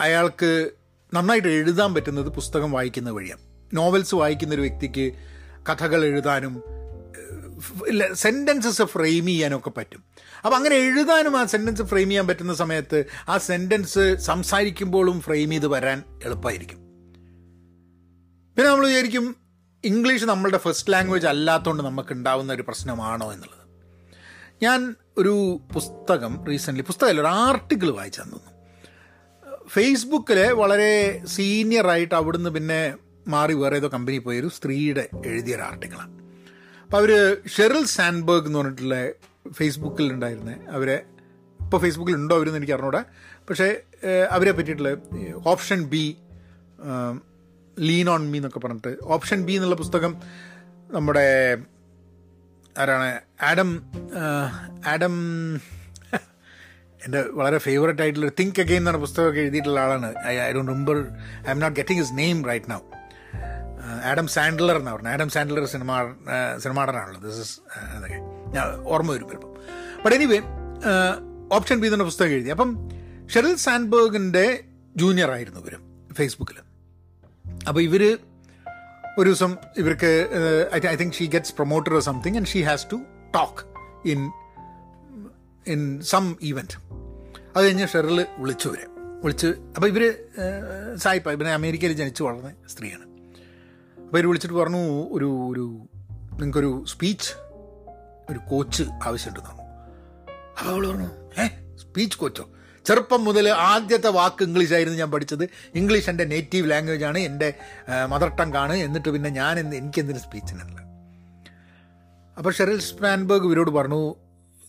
അയാൾക്ക് നന്നായിട്ട് എഴുതാൻ പറ്റുന്നത് പുസ്തകം വായിക്കുന്നത് വഴിയാണ്. നോവൽസ് വായിക്കുന്ന ഒരു വ്യക്തിക്ക് കഥകൾ എഴുതാനും സെന്റൻസസ് ഫ്രെയിം ചെയ്യാനൊക്കെ പറ്റും. അപ്പം അങ്ങനെ എഴുതാനും ആ സെന്റൻസ് ഫ്രെയിം ചെയ്യാൻ പറ്റുന്ന സമയത്ത് ആ സെന്റൻസ് സംസാരിക്കുമ്പോഴും ഫ്രെയിം ചെയ്ത് വരാൻ എളുപ്പമായിരിക്കും പിന്നെ നമ്മൾ വിചാരിക്കും ഇംഗ്ലീഷ് നമ്മളുടെ ഫസ്റ്റ് ലാംഗ്വേജ് അല്ലാത്തതുകൊണ്ട് നമുക്ക് ഉണ്ടാവുന്ന ഒരു പ്രശ്നമാണോ എന്നുള്ളത്. ഞാൻ ഒരു പുസ്തകം റീസെന്റ്ലി പുസ്തകമല്ല ഒരു ആർട്ടിക്കിൾ വായിച്ചു തോന്നുന്നു ഫേസ്ബുക്കിൽ വളരെ സീനിയറായിട്ട് അവിടുന്ന് പിന്നെ മാറി വേറെ ഏതോ കമ്പനി പോയൊരു സ്ത്രീയുടെ എഴുതിയൊരു ആർട്ടിക്കിളാണ് അപ്പോൾ അവർ ഷെറിൽ സാൻബർഗ് എന്ന് പറഞ്ഞിട്ടുള്ള ഫേസ്ബുക്കിൽ ഉണ്ടായിരുന്നേ. അവരെ ഇപ്പോൾ ഫേസ്ബുക്കിൽ ഉണ്ടോ അവരെന്ന് എനിക്ക് അറിഞ്ഞൂടാ. പക്ഷേ അവരെ പറ്റിയിട്ടുള്ള option be lean on me എന്നൊക്കെ പറഞ്ഞിട്ട്. ഓപ്ഷൻ ബി എന്നുള്ള പുസ്തകം നമ്മുടെ ആരാണ്? ആഡം ആഡം എന്റെ വളരെ ഫേവററ്റ് ആയിട്ടുള്ള തിങ്ക് അഗെയിൻ എന്ന പുസ്തകമൊക്കെ എഴുതിയിട്ടുള്ള ആളാണ്. I I don't I am not getting his name right now Adam Sandler എന്നാണ് പറഞ്ഞത്. ആഡം സാൻഡ്ലർ സിനിമ സിനിമാടനാണല്ലോ ദിസ് ഇസ് അതൊക്കെ. ഞാൻ ഓർമ്മ വരും ചിലപ്പം ബട്ട് എനിവേ ഓപ്ഷൻ ബി എന്ന പുസ്തകം എഴുതി. അപ്പം ഷെറിൽ സാൻബേഗിന്റെ ജൂനിയർ ആയിരുന്നു ഇവർ ഫേസ്ബുക്കിൽ അപ്പോൾ ഇവർ ഒരു ദിവസം ഇവർക്ക് I think she gets promoter something and she has to talk in in some event അത് കഴിഞ്ഞ് ഷെറിൽ വിളിച്ചു വരെ വിളിച്ച് അപ്പോൾ ഇവർ സായിപ്പ. ഇവനെ അമേരിക്കയിൽ ജനിച്ചു വളർന്ന സ്ത്രീയാണ്. അപ്പോൾ ഇവർ വിളിച്ചിട്ട് പറഞ്ഞു ഒരു ഒരു നിങ്ങൾക്കൊരു സ്പീച്ച് ഒരു കോച്ച് ആവശ്യമുണ്ടെന്നാണ് അപ്പോൾ അവൾ പറഞ്ഞു ഏ സ്പീച്ച് കോച്ചോ ചെറുപ്പം മുതൽ ആദ്യത്തെ വാക്ക് ഇംഗ്ലീഷ് ആയിരുന്നു ഞാൻ പഠിച്ചത്. ഇംഗ്ലീഷ് എന്റെ നേറ്റീവ് ലാംഗ്വേജ് ആണ് എന്റെ മദർ ടങ് ആണ്. എന്നിട്ട് പിന്നെ ഞാൻ എന്ത് എനിക്കെന്തിന് സ്പീച്ചിനല്ല അപ്പോൾ ഷെറിൽ സ്പാൻബർഗ് ഇവരോട് പറഞ്ഞു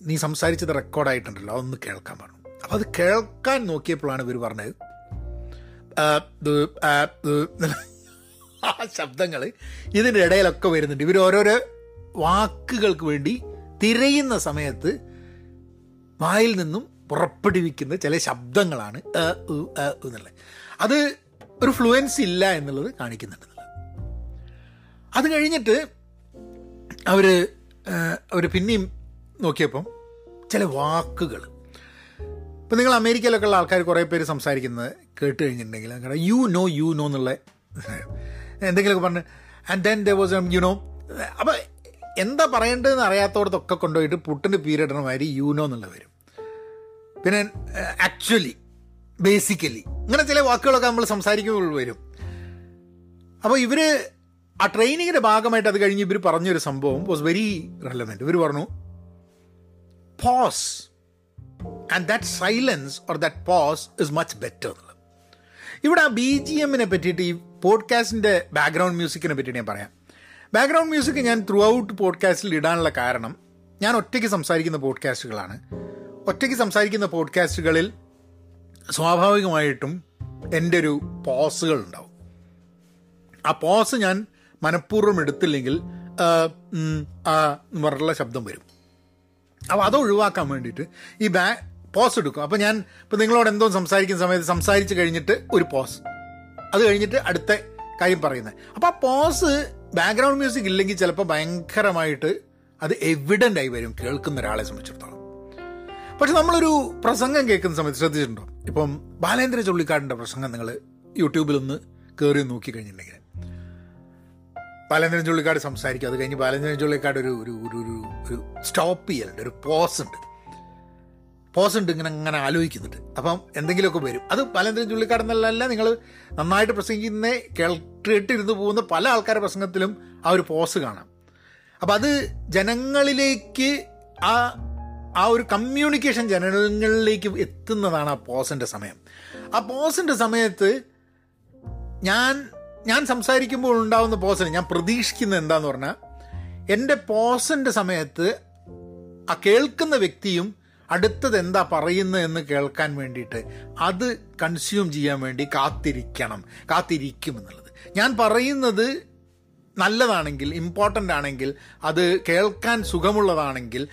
നീ സംസാരിച്ചത് റെക്കോർഡായിട്ടുണ്ടല്ലോ അതൊന്ന് കേൾക്കാൻ പറഞ്ഞു. അപ്പോൾ അത് കേൾക്കാൻ നോക്കിയപ്പോഴാണ് ഇവർ പറഞ്ഞത് ശബ്ദങ്ങൾ ഇതിന്റെ ഇടയിലൊക്കെ വരുന്നുണ്ട്. ഇവർ ഓരോരോ വാക്കുകൾക്ക് വേണ്ടി തിരയുന്ന സമയത്ത് വായിൽ നിന്നും പുറപ്പെടുവിക്കുന്ന ചില ശബ്ദങ്ങളാണ് എന്നുള്ളത്. അത് ഒരു ഫ്ലുവൻസ് ഇല്ല എന്നുള്ളത് കാണിക്കുന്നുണ്ട്. അത് കഴിഞ്ഞിട്ട് അവർ അവർ പിന്നെയും നോക്കിയപ്പം ചില വാക്കുകൾ. ഇപ്പം നിങ്ങൾ അമേരിക്കയിലൊക്കെ ഉള്ള ആൾക്കാർ കുറേ പേര് സംസാരിക്കുന്നത് കേട്ട് കഴിഞ്ഞിട്ടുണ്ടെങ്കിൽ യു നോ യു നോ എന്നുള്ള എന്തെങ്കിലുമൊക്കെ പറഞ്ഞ്. And then the was you know അപ്പോൾ എന്താ പറയേണ്ടതെന്ന് അറിയാത്തവർക്കൊക്കെ കൊണ്ടുപോയിട്ട് പുട്ടിന്റെ പീരീഡ് മാതിരി യു നോ എന്നുള്ള വരും. പിന്നെ ആക്ച്വലി ബേസിക്കലി ഇങ്ങനെ ചില വാക്കുകളൊക്കെ നമ്മൾ സംസാരിക്കുമ്പോൾ വരും. അപ്പോൾ ഇവർ ആ ട്രെയിനിങ്ങിന്റെ ഭാഗമായിട്ട് അത് കഴിഞ്ഞ് ഇവർ പറഞ്ഞൊരു സംഭവം വാസ് വെരി റെലവെന്റ് ഇവർ പറഞ്ഞു pause and that silence or that pause is much better എന്നുള്ളത് ഇവിടെ ആ ബി ജി എമ്മിനെ പറ്റിയിട്ട് ഈ പോഡ്കാസ്റ്റിന്റെ ബാക്ക്ഗ്രൗണ്ട് മ്യൂസിക്കിനെ പറ്റി ഞാൻ പറയാം. ബാക്ക്ഗ്രൗണ്ട് മ്യൂസിക് ഞാൻ ത്രൂ ഔട്ട് പോഡ്കാസ്റ്റിൽ ഇടാനുള്ള കാരണം ഞാൻ ഒറ്റയ്ക്ക് സംസാരിക്കുന്ന പോഡ്കാസ്റ്റുകളാണ്. ഒറ്റയ്ക്ക് സംസാരിക്കുന്ന പോഡ്കാസ്റ്റുകളിൽ സ്വാഭാവികമായിട്ടും എന്റെ ഒരു പോസുകൾ ഉണ്ടാവും. ആ പോസ് ഞാൻ മനഃപൂർവം എടുത്തില്ലെങ്കിൽ പറഞ്ഞുള്ള ശബ്ദം വരും. അപ്പോൾ അത് ഒഴിവാക്കാൻ വേണ്ടിയിട്ട് ഈ ബാ പോസ് എടുക്കും. അപ്പോൾ ഞാൻ ഇപ്പോൾ നിങ്ങളോട് എന്തോ സംസാരിക്കുന്ന സമയത്ത് സംസാരിച്ച് കഴിഞ്ഞിട്ട് ഒരു പോസ് അത് കഴിഞ്ഞിട്ട് അടുത്ത കാര്യം പറയുന്നത്. അപ്പോൾ ആ പോസ് ബാക്ക്ഗ്രൗണ്ട് മ്യൂസിക് ഇല്ലെങ്കിൽ ചിലപ്പോൾ ഭയങ്കരമായിട്ട് അത് എവിഡന്റ് ആയി വരും കേൾക്കുന്ന ഒരാളെ സംബന്ധിച്ചിടത്തോളം. പക്ഷെ നമ്മളൊരു പ്രസംഗം കേൾക്കുന്ന സമയത്ത് ശ്രദ്ധിച്ചിട്ടുണ്ടോ? ഇപ്പം ബാലേന്ദ്ര ചുള്ളിക്കാടിന്റെ പ്രസംഗം നിങ്ങൾ യൂട്യൂബിലൊന്ന് കയറി കയറി നോക്കിക്കഴിഞ്ഞിട്ടുണ്ടെങ്കിൽ ബാലേന്ദ്രൻ ചുള്ളിക്കാട് സംസാരിക്കും. അത് കഴിഞ്ഞ് ബാലേന്ദ്രൻ ചുള്ളിക്കാട് ഒരു ഒരു ഒരു ഒരു സ്റ്റോപ്പ് ചെയ്യലുണ്ട് ഒരു പോസ് ഉണ്ട്. പോസ് ഉണ്ട് ഇങ്ങനെ അങ്ങനെ ആലോചിക്കുന്നുണ്ട്. അപ്പം എന്തെങ്കിലുമൊക്കെ വരും. അത് പലതരം ചുള്ളിക്കാടെന്നല്ല നിങ്ങൾ നന്നായിട്ട് പ്രസംഗിക്കുന്ന കേട്ടിരുന്ന് പോകുന്ന പല ആൾക്കാരുടെ പ്രസംഗത്തിലും ആ ഒരു പോസ് കാണാം. അപ്പം അത് ജനങ്ങളിലേക്ക് ആ ആ ഒരു കമ്മ്യൂണിക്കേഷൻ ജനങ്ങളിലേക്ക് എത്തുന്നതാണ് ആ പോസിന്റെ സമയം. ആ പോസിന്റെ സമയത്ത് ഞാൻ ഞാൻ സംസാരിക്കുമ്പോൾ ഉണ്ടാകുന്ന പോസിന് ഞാൻ പ്രതീക്ഷിക്കുന്നത് എന്താന്ന് പറഞ്ഞാൽ എന്റെ പോസിന്റെ സമയത്ത് ആ കേൾക്കുന്ന വ്യക്തിയും അടുത്തത് എന്താ പറയുന്നത് എന്ന് കേൾക്കാൻ വേണ്ടിയിട്ട് അത് കൺസ്യൂം ചെയ്യാൻ വേണ്ടി കാത്തിരിക്കണം കാത്തിരിക്കും എന്നുള്ളത്. ഞാൻ പറയുന്നത് നല്ലതാണെങ്കിൽ ഇമ്പോർട്ടന്റ് ആണെങ്കിൽ അത് കേൾക്കാൻ സുഖമുള്ളതാണെങ്കിൽ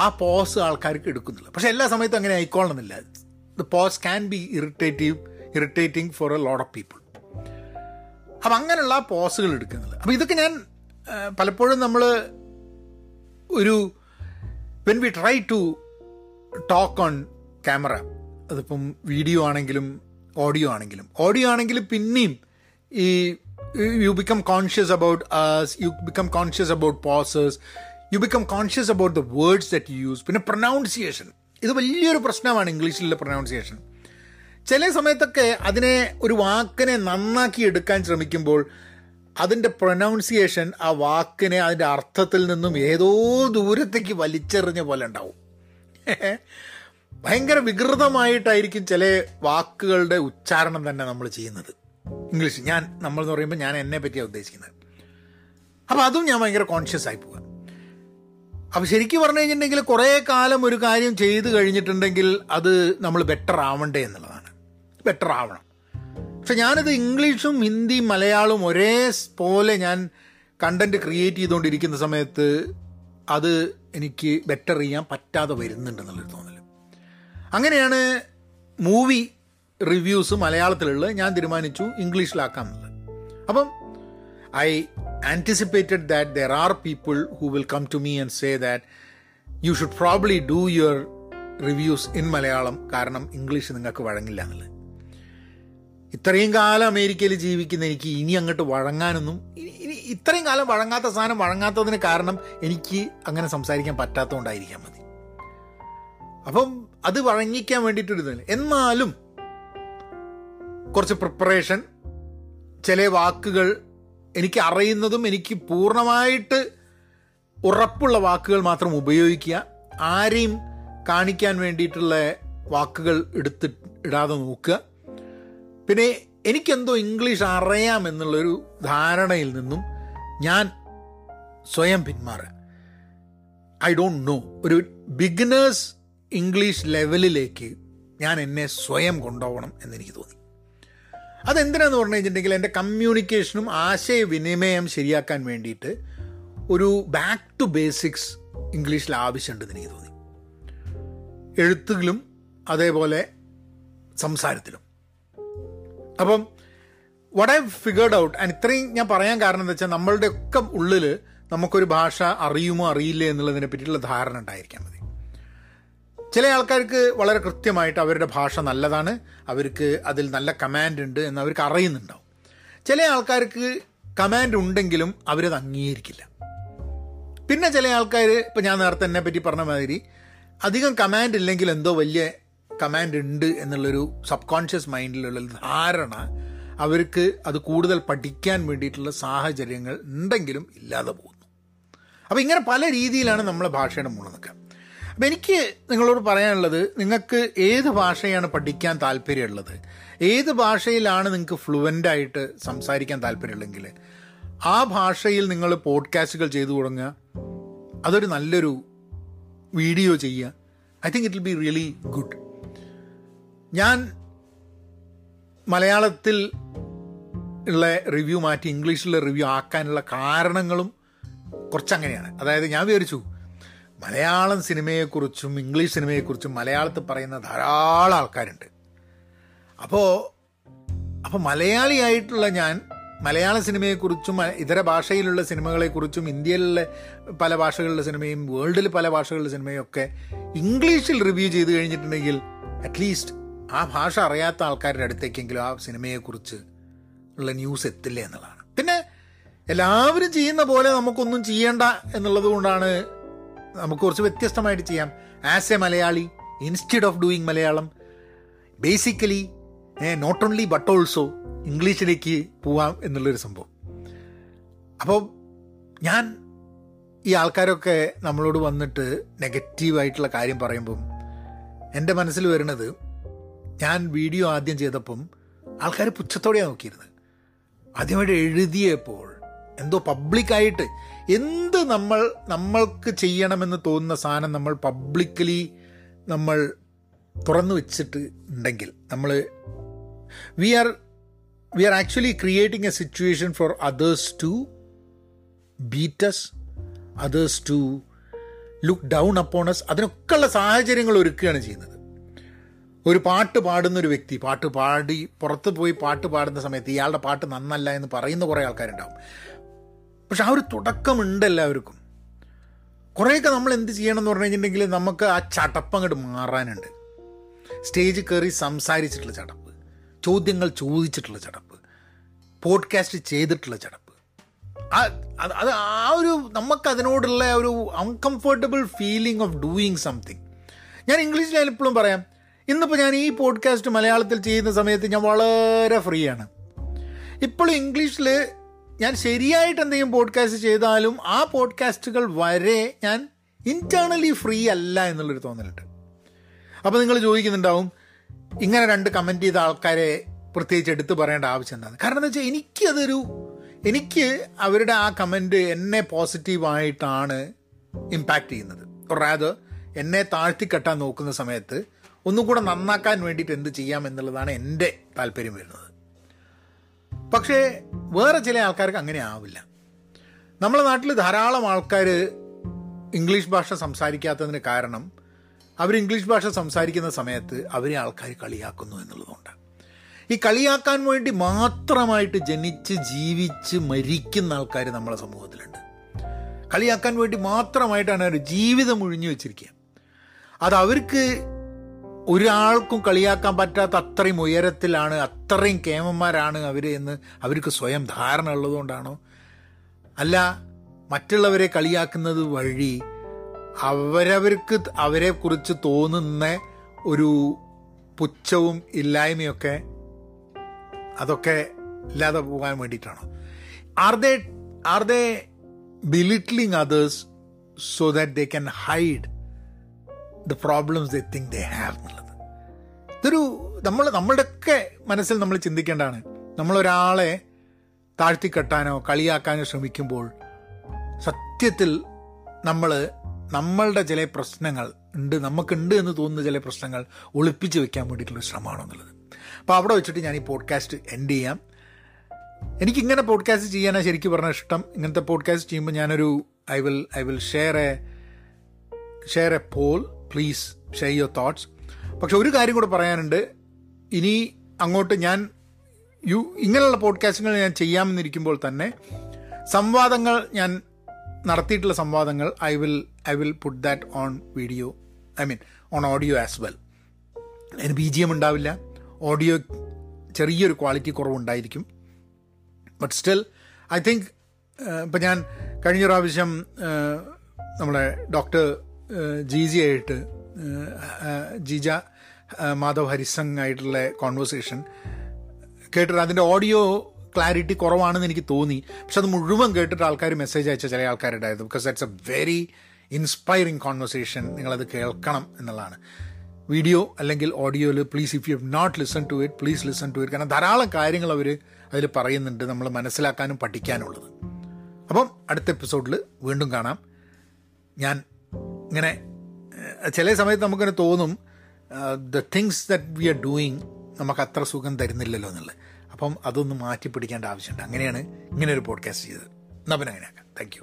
ആ പോസ് ആൾക്കാർക്ക് എടുക്കുന്നുള്ളൂ. പക്ഷെ എല്ലാ സമയത്തും അങ്ങനെ ആയിക്കോളണമെന്നില്ല the pause can be irritative irritating for a lot of people അപ്പം അങ്ങനെയുള്ള പോസുകൾ എടുക്കുന്നില്ല അപ്പം ഇതൊക്കെ ഞാൻ പലപ്പോഴും നമ്മൾ ഒരു when we try to talk on camera അതിപ്പം വീഡിയോ ആണെങ്കിലും ഓഡിയോ ആണെങ്കിലും. ഓഡിയോ ആണെങ്കിൽ പിന്നെയും ഈ you become conscious about you become conscious about posers you become conscious about the words that you use പിന്നെ പ്രൊനൗൺസിയേഷൻ ഇത് വലിയൊരു പ്രശ്നമാണ് ഇംഗ്ലീഷിലെ പ്രൊനൗൺസിയേഷൻ ചില സമയത്തൊക്കെ അതിനെ ഒരു വാക്കിനെ നന്നാക്കി എടുക്കാൻ ശ്രമിക്കുമ്പോൾ അതിന്റെ പ്രൊനൗൺസിയേഷൻ ആ വാക്കിനെ അതിന്റെ അർത്ഥത്തിൽ നിന്നും ഏതോ ദൂരത്തേക്ക് വലിച്ചെറിഞ്ഞ പോലെ ഉണ്ടാവും. ഭയങ്കര വികൃതമായിട്ടായിരിക്കും ചില വാക്കുകളുടെ ഉച്ചാരണം തന്നെ നമ്മൾ ചെയ്യുന്നത്. ഇംഗ്ലീഷ് ഞാൻ നമ്മൾ എന്ന് പറയുമ്പോൾ ഞാൻ എന്നെ പറ്റിയാണ് ഉദ്ദേശിക്കുന്നത്. അപ്പോൾ അതും ഞാൻ ഭയങ്കര കോൺഷ്യസ് ആയി പോകാം അപ്പോൾ ശരിക്കും പറഞ്ഞു കഴിഞ്ഞിട്ടുണ്ടെങ്കിൽ കുറേ കാലം ഒരു കാര്യം ചെയ്ത് കഴിഞ്ഞിട്ടുണ്ടെങ്കിൽ അത് നമ്മൾ ബെറ്റർ ആവണ്ടേ എന്നുള്ളതാണ്. ബെറ്റർ ആവണം. പക്ഷെ ഞാനിത് ഇംഗ്ലീഷും ഹിന്ദിയും മലയാളവും ഒരേ പോലെ ഞാൻ കണ്ടന്റ് ക്രിയേറ്റ് ചെയ്തുകൊണ്ടിരിക്കുന്ന സമയത്ത് അത് എനിക്ക് ബെറ്റർ ചെയ്യാൻ പറ്റാതെ വരുന്നുണ്ടെന്നുള്ളൊരു തോന്നൽ അങ്ങനെയാണ് മൂവി റിവ്യൂസ് മലയാളത്തിലുള്ള ഞാൻ തീരുമാനിച്ചു ഇംഗ്ലീഷിലാക്കാം എന്നുള്ളത്. അപ്പം I anticipated that there are people who will come to me and say that you should probably do your reviews in Malayalam കാരണം ഇംഗ്ലീഷ് നിങ്ങൾക്ക് വഴങ്ങില്ല എന്നുള്ളത്. ഇത്രയും കാലം അമേരിക്കയിൽ ജീവിക്കുന്ന എനിക്ക് ഇനി അങ്ങോട്ട് വഴങ്ങാനൊന്നും ഇത്രയും കാലം വഴങ്ങാത്ത സാധനം വഴങ്ങാത്തതിന് കാരണം എനിക്ക് അങ്ങനെ സംസാരിക്കാൻ പറ്റാത്തതുകൊണ്ടായിരിക്കാം മതി. അപ്പം അത് വഴങ്ങിക്കാൻ വേണ്ടിയിട്ടൊരു എന്നാലും കുറച്ച് പ്രിപ്പറേഷൻ ചില വാക്കുകൾ എനിക്ക് അറിയുന്നതും എനിക്ക് പൂർണമായിട്ട് ഉറപ്പുള്ള വാക്കുകൾ മാത്രം ഉപയോഗിക്കുക ആരെയും കാണിക്കാൻ വേണ്ടിയിട്ടുള്ള വാക്കുകൾ എടുത്ത് ഇടാതെ നോക്കുക. പിന്നെ എനിക്കെന്തോ ഇംഗ്ലീഷ് അറിയാം എന്നുള്ളൊരു ധാരണയിൽ നിന്നും ഞാൻ സ്വയം പിന്മാറുക ഐ ഡോണ്ട് നോ ഒരു ബിഗിനേഴ്സ് ഇംഗ്ലീഷ് ലെവലിലേക്ക് ഞാൻ എന്നെ സ്വയം കൊണ്ടുപോകണം എന്നെനിക്ക് തോന്നി. അതെന്തിനാന്ന് പറഞ്ഞു കഴിഞ്ഞിട്ടുണ്ടെങ്കിൽ എന്റെ കമ്മ്യൂണിക്കേഷനും ആശയവിനിമയം ശരിയാക്കാൻ വേണ്ടിയിട്ട് ഒരു ബാക്ക് ടു ബേസിക്സ് ഇംഗ്ലീഷിൽ ആവശ്യമുണ്ടെന്ന് എനിക്ക് തോന്നി. എഴുത്തുകളും അതേപോലെ സംസാരത്തിലും. അപ്പം what I figured out and ഇത്രയും ഞാൻ പറയാൻ കാരണം എന്താ വെച്ചാൽ നമ്മളുടെ ഒക്കെ ഉള്ളിൽ നമുക്കൊരു ഭാഷ അറിയുമോ അറിയില്ലേ എന്നുള്ളതിനെ പറ്റിയിട്ടുള്ള ധാരണ ഉണ്ടായിരിക്കാൻ മതി. ചില ആൾക്കാർക്ക് വളരെ കൃത്യമായിട്ട് അവരുടെ ഭാഷ നല്ലതാണ് അവർക്ക് അതിൽ നല്ല കമാൻഡ് ഉണ്ട് എന്ന് അവർക്ക് അറിയുന്നുണ്ടാവും. ചില ആൾക്കാർക്ക് കമാൻഡ് ഉണ്ടെങ്കിലും അവരത് അംഗീകരിക്കില്ല. പിന്നെ ചില ആൾക്കാർ ഇപ്പം ഞാൻ നേരത്തെ എന്നെ പറ്റി പറഞ്ഞ മാതിരി അധികം കമാൻഡ് ഇല്ലെങ്കിൽ എന്തോ വലിയ കമാൻഡ് ഉണ്ട് എന്നുള്ളൊരു സബ് കോൺഷ്യസ് മൈൻഡിലുള്ള ധാരണ അവർക്ക് അത് കൂടുതൽ പഠിക്കാൻ വേണ്ടിയിട്ടുള്ള സാഹചര്യങ്ങൾ ഉണ്ടെങ്കിലും ഇല്ലാതെ പോകുന്നു. അപ്പോൾ ഇങ്ങനെ പല രീതിയിലാണ് നമ്മളെ ഭാഷയുടെ മുകളിൽ നിൽക്കുക. അപ്പം എനിക്ക് നിങ്ങളോട് പറയാനുള്ളത് നിങ്ങൾക്ക് ഏത് ഭാഷയാണ് പഠിക്കാൻ താല്പര്യമുള്ളത്? ഏത് ഭാഷയിലാണ് നിങ്ങൾക്ക് ഫ്ലുവന്റായിട്ട് സംസാരിക്കാൻ താല്പര്യമുള്ളെങ്കിൽ ആ ഭാഷയിൽ നിങ്ങൾ പോഡ്കാസ്റ്റുകൾ ചെയ്തു തുടങ്ങുക. അതൊരു നല്ലൊരു വീഡിയോ ചെയ്യുക. I think it will be really good ഞാൻ മലയാളത്തിൽ ഉള്ള റിവ്യൂ മാറ്റി ഇംഗ്ലീഷിലുള്ള റിവ്യൂ ആക്കാനുള്ള കാരണങ്ങളും കുറച്ചങ്ങനെയാണ്. അതായത് ഞാൻ വിചാരിച്ചു മലയാളം സിനിമയെക്കുറിച്ചും ഇംഗ്ലീഷ് സിനിമയെക്കുറിച്ചും മലയാളത്തിൽ പറയുന്ന ധാരാളം ആൾക്കാരുണ്ട്. അപ്പോൾ അപ്പോൾ മലയാളിയായിട്ടുള്ള ഞാൻ മലയാള സിനിമയെക്കുറിച്ചും ഇതര ഭാഷയിലുള്ള സിനിമകളെക്കുറിച്ചും ഇന്ത്യയിലെ പല ഭാഷകളിലെ സിനിമയും വേൾഡിൽ പല ഭാഷകളിലെ സിനിമയും ഒക്കെ ഇംഗ്ലീഷിൽ റിവ്യൂ ചെയ്ത് കഴിഞ്ഞിട്ടുണ്ടെങ്കിൽ അറ്റ്ലീസ്റ്റ് ആ ഭാഷ അറിയാത്ത ആൾക്കാരുടെ അടുത്തേക്കെങ്കിലും ആ സിനിമയെക്കുറിച്ച് ഉള്ള ന്യൂസ് എത്തില്ല എന്നുള്ളതാണ്. പിന്നെ എല്ലാവരും ചെയ്യുന്ന പോലെ നമുക്കൊന്നും ചെയ്യേണ്ട എന്നുള്ളത് കൊണ്ടാണ് നമുക്ക് കുറച്ച് വ്യത്യസ്തമായിട്ട് ചെയ്യാം. As a Malayali instead of doing Malayalam basically not only but also ഇംഗ്ലീഷിലേക്ക് പോവാം എന്നുള്ളൊരു സംഭവം. അപ്പോൾ ഞാൻ ഈ ആൾക്കാരൊക്കെ നമ്മളോട് വന്നിട്ട് നെഗറ്റീവായിട്ടുള്ള കാര്യം പറയുമ്പം എന്റെ മനസ്സിൽ വരുന്നത് ഞാൻ വീഡിയോ ആദ്യം ചെയ്തപ്പം ആൾക്കാർ പുച്ഛത്തോടെയാണ് നോക്കിയിരുന്നത് ആദ്യമായിട്ട് എഴുതിയപ്പോൾ എന്തോ പബ്ലിക്കായിട്ട് എന്ത് നമ്മൾ നമ്മൾക്ക് ചെയ്യണമെന്ന് തോന്നുന്ന സാധനം നമ്മൾ പബ്ലിക്കലി നമ്മൾ തുറന്നു വെച്ചിട്ട് ഉണ്ടെങ്കിൽ നമ്മൾ we are we are actually creating a situation for others to beat us others to look down upon us അതിനൊക്കെയുള്ള സാഹചര്യങ്ങൾ ഒരുക്കുകയാണ് ചെയ്യുന്നത്. ഒരു പാട്ട് പാടുന്ന ഒരു വ്യക്തി പാട്ട് പാടി പുറത്ത് പോയി പാട്ട് പാടുന്ന സമയത്ത് ഇയാളുടെ പാട്ട് നന്നല്ല എന്ന് പറയുന്ന കുറേ ആൾക്കാരുണ്ടാവും. പക്ഷെ ആ ഒരു തുടക്കമുണ്ട് എല്ലാവർക്കും. കുറേയൊക്കെ നമ്മൾ എന്ത് ചെയ്യണം എന്ന് പറഞ്ഞു കഴിഞ്ഞിട്ടുണ്ടെങ്കിൽ നമുക്ക് ആ ചടപ്പ് അങ്ങോട്ട് മാറാനുണ്ട്. സ്റ്റേജ് കയറി സംസാരിച്ചിട്ടുള്ള ചടപ്പ് ചോദ്യങ്ങൾ ചോദിച്ചിട്ടുള്ള ചടപ്പ് പോഡ്കാസ്റ്റ് ചെയ്തിട്ടുള്ള ചടപ്പ്. ആ അത് ആ ഒരു നമുക്കതിനോടുള്ള ഒരു uncomfortable feeling of doing something ഞാൻ ഇംഗ്ലീഷിലായാലും എപ്പോഴും പറയാം ഇന്നിപ്പോൾ ഞാൻ ഈ പോഡ്കാസ്റ്റ് മലയാളത്തിൽ ചെയ്യുന്ന സമയത്ത് ഞാൻ വളരെ ഫ്രീ ആണ്. ഇപ്പോൾ ഇംഗ്ലീഷിൽ ഞാൻ ശരിയായിട്ട് എന്തെങ്കിലും പോഡ്കാസ്റ്റ് ചെയ്താലും ആ പോഡ്കാസ്റ്റുകൾ വരെ ഞാൻ ഇന്റേർണലി ഫ്രീ അല്ല എന്നുള്ളൊരു തോന്നലുണ്ട്. അപ്പോൾ നിങ്ങൾ ചോദിക്കുന്നുണ്ടാവും ഇങ്ങനെ രണ്ട് കമന്റ് ചെയ്ത ആൾക്കാരെ പ്രത്യേകിച്ച് എടുത്തു പറയേണ്ട ആവശ്യം എന്താണ്? കാരണം എന്താ വെച്ചാൽ എനിക്കതൊരു എനിക്ക് അവരുടെ ആ കമന്റ് എന്നെ പോസിറ്റീവായിട്ടാണ് ഇമ്പാക്റ്റ് ചെയ്യുന്നത്. റാദർ എന്നെ താഴ്ത്തിക്കെട്ടാൻ നോക്കുന്ന സമയത്ത് ഒന്നും കൂടെ നന്നാക്കാൻ വേണ്ടിയിട്ട് എന്ത് ചെയ്യാം എന്നുള്ളതാണ് എന്റെ താല്പര്യം വരുന്നത്. പക്ഷേ വേറെ ചില ആൾക്കാർക്ക് അങ്ങനെ ആവില്ല. നമ്മളെ നാട്ടിൽ ധാരാളം ആൾക്കാർ ഇംഗ്ലീഷ് ഭാഷ സംസാരിക്കാത്തതിന് കാരണം അവർ ഇംഗ്ലീഷ് ഭാഷ സംസാരിക്കുന്ന സമയത്ത് അവരെ ആൾക്കാർ കളിയാക്കുന്നു എന്നുള്ളതുകൊണ്ട്. ഈ കളിയാക്കാൻ വേണ്ടി മാത്രമായിട്ട് ജനിച്ച് ജീവിച്ച് മരിക്കുന്ന ആൾക്കാർ നമ്മളെ സമൂഹത്തിലുണ്ട്. കളിയാക്കാൻ വേണ്ടി മാത്രമായിട്ടാണ് അവർ ജീവിതം ഒഴിഞ്ഞു വെച്ചിരിക്കുക അത് അവർക്ക് ഒരാൾക്കും കളിയാക്കാൻ പറ്റാത്ത അത്രയും ഉയരത്തിലാണ് അത്രയും കേമന്മാരാണ് അവർ എന്ന് അവർക്ക് സ്വയം ധാരണ ഉള്ളതുകൊണ്ടാണോ? അല്ല മറ്റുള്ളവരെ കളിയാക്കുന്നത് വഴി അവരവർക്ക് അവരെ കുറിച്ച് തോന്നുന്ന ഒരു പുച്ഛവും ഇല്ലായ്മയൊക്കെ അതൊക്കെ ഇല്ലാതെ പോകാൻ വേണ്ടിയിട്ടാണോ? Are they are they belittling others so that they can hide the problems they think they have എന്നുള്ളത്. ഇതൊരു നമ്മൾ നമ്മളുടെയൊക്കെ മനസ്സിൽ നമ്മൾ ചിന്തിക്കേണ്ടതാണ്. നമ്മളൊരാളെ താഴ്ത്തിക്കെട്ടാനോ കളിയാക്കാനോ ശ്രമിക്കുമ്പോൾ സത്യത്തിൽ നമ്മൾ നമ്മളുടെ ചില പ്രശ്നങ്ങൾ ഉണ്ട് നമുക്കുണ്ട് എന്ന് തോന്നുന്ന ചില പ്രശ്നങ്ങൾ ഒളിപ്പിച്ച് വെക്കാൻ വേണ്ടിയിട്ടുള്ള ശ്രമമാണോ എന്നുള്ളത്. അപ്പോൾ അവിടെ വെച്ചിട്ട് ഞാൻ ഈ പോഡ്കാസ്റ്റ് എൻഡ് ചെയ്യാം. എനിക്കിങ്ങനെ പോഡ്കാസ്റ്റ് ചെയ്യാനാണ് ശരിക്കും പറഞ്ഞ ഇഷ്ടം. ഇങ്ങനത്തെ പോഡ്കാസ്റ്റ് ചെയ്യുമ്പോൾ ഞാനൊരു I will I will share a share a poll please share your thoughts പക്ഷെ ഒരു കാര്യം കൂടെ പറയാനുണ്ട്. ഇനി അങ്ങോട്ട് ഞാൻ യു ഇങ്ങനെയുള്ള പോഡ്കാസ്റ്റുകൾ ഞാൻ ചെയ്യാമെന്നിരിക്കുമ്പോൾ തന്നെ സംവാദങ്ങൾ ഞാൻ നടത്തിയിട്ടുള്ള സംവാദങ്ങൾ I will I will put that on video I mean on audio as well അതിന് ബി ജി എം ഉണ്ടാവില്ല. ഓഡിയോ ചെറിയൊരു ക്വാളിറ്റി കുറവുണ്ടായിരിക്കും. ബട്ട് സ്റ്റിൽ ഐ തിങ്ക് ഇപ്പം ഞാൻ കഴിഞ്ഞ പ്രാവശ്യം നമ്മളെ ഡോക്ടർ ജീജി ആയിട്ട് ജീജ മാധവ് ഹരിസംഗ് ആയിട്ടുള്ള കോൺവെർസേഷൻ കേട്ടിട്ട് അതിന്റെ ഓഡിയോ ക്ലാരിറ്റി കുറവാണെന്ന് എനിക്ക് തോന്നി. പക്ഷെ അത് മുഴുവൻ കേട്ടിട്ട് ആൾക്കാർ മെസ്സേജ് അയച്ച ചില ആൾക്കാരുണ്ടായത് because that's a very inspiring conversation നിങ്ങളത് കേൾക്കണം എന്നുള്ളതാണ്. വീഡിയോ അല്ലെങ്കിൽ ഓഡിയോയിൽ please if you have not listen to it please listen to it കാരണം ധാരാളം കാര്യങ്ങൾ അവർ അതിൽ പറയുന്നുണ്ട്. നമ്മൾ മനസ്സിലാക്കാനും പഠിക്കാനുള്ളത്. അപ്പം അടുത്ത എപ്പിസോഡിൽ വീണ്ടും കാണാം. ഞാൻ ഇങ്ങനെ ചില സമയത്ത് നമുക്കിങ്ങനെ തോന്നും the things that we are doing നമുക്ക് അത്ര സുഖം തരുന്നില്ലല്ലോ എന്നുള്ളത്. അപ്പം അതൊന്ന് മാറ്റി പിടിക്കേണ്ട ആവശ്യമുണ്ട് അങ്ങനെയാണ് ഇങ്ങനെ ഒരു പോഡ്കാസ്റ്റ് ചെയ്തത്. നബൻ അങ്ങനെയാക്കാം. Thank you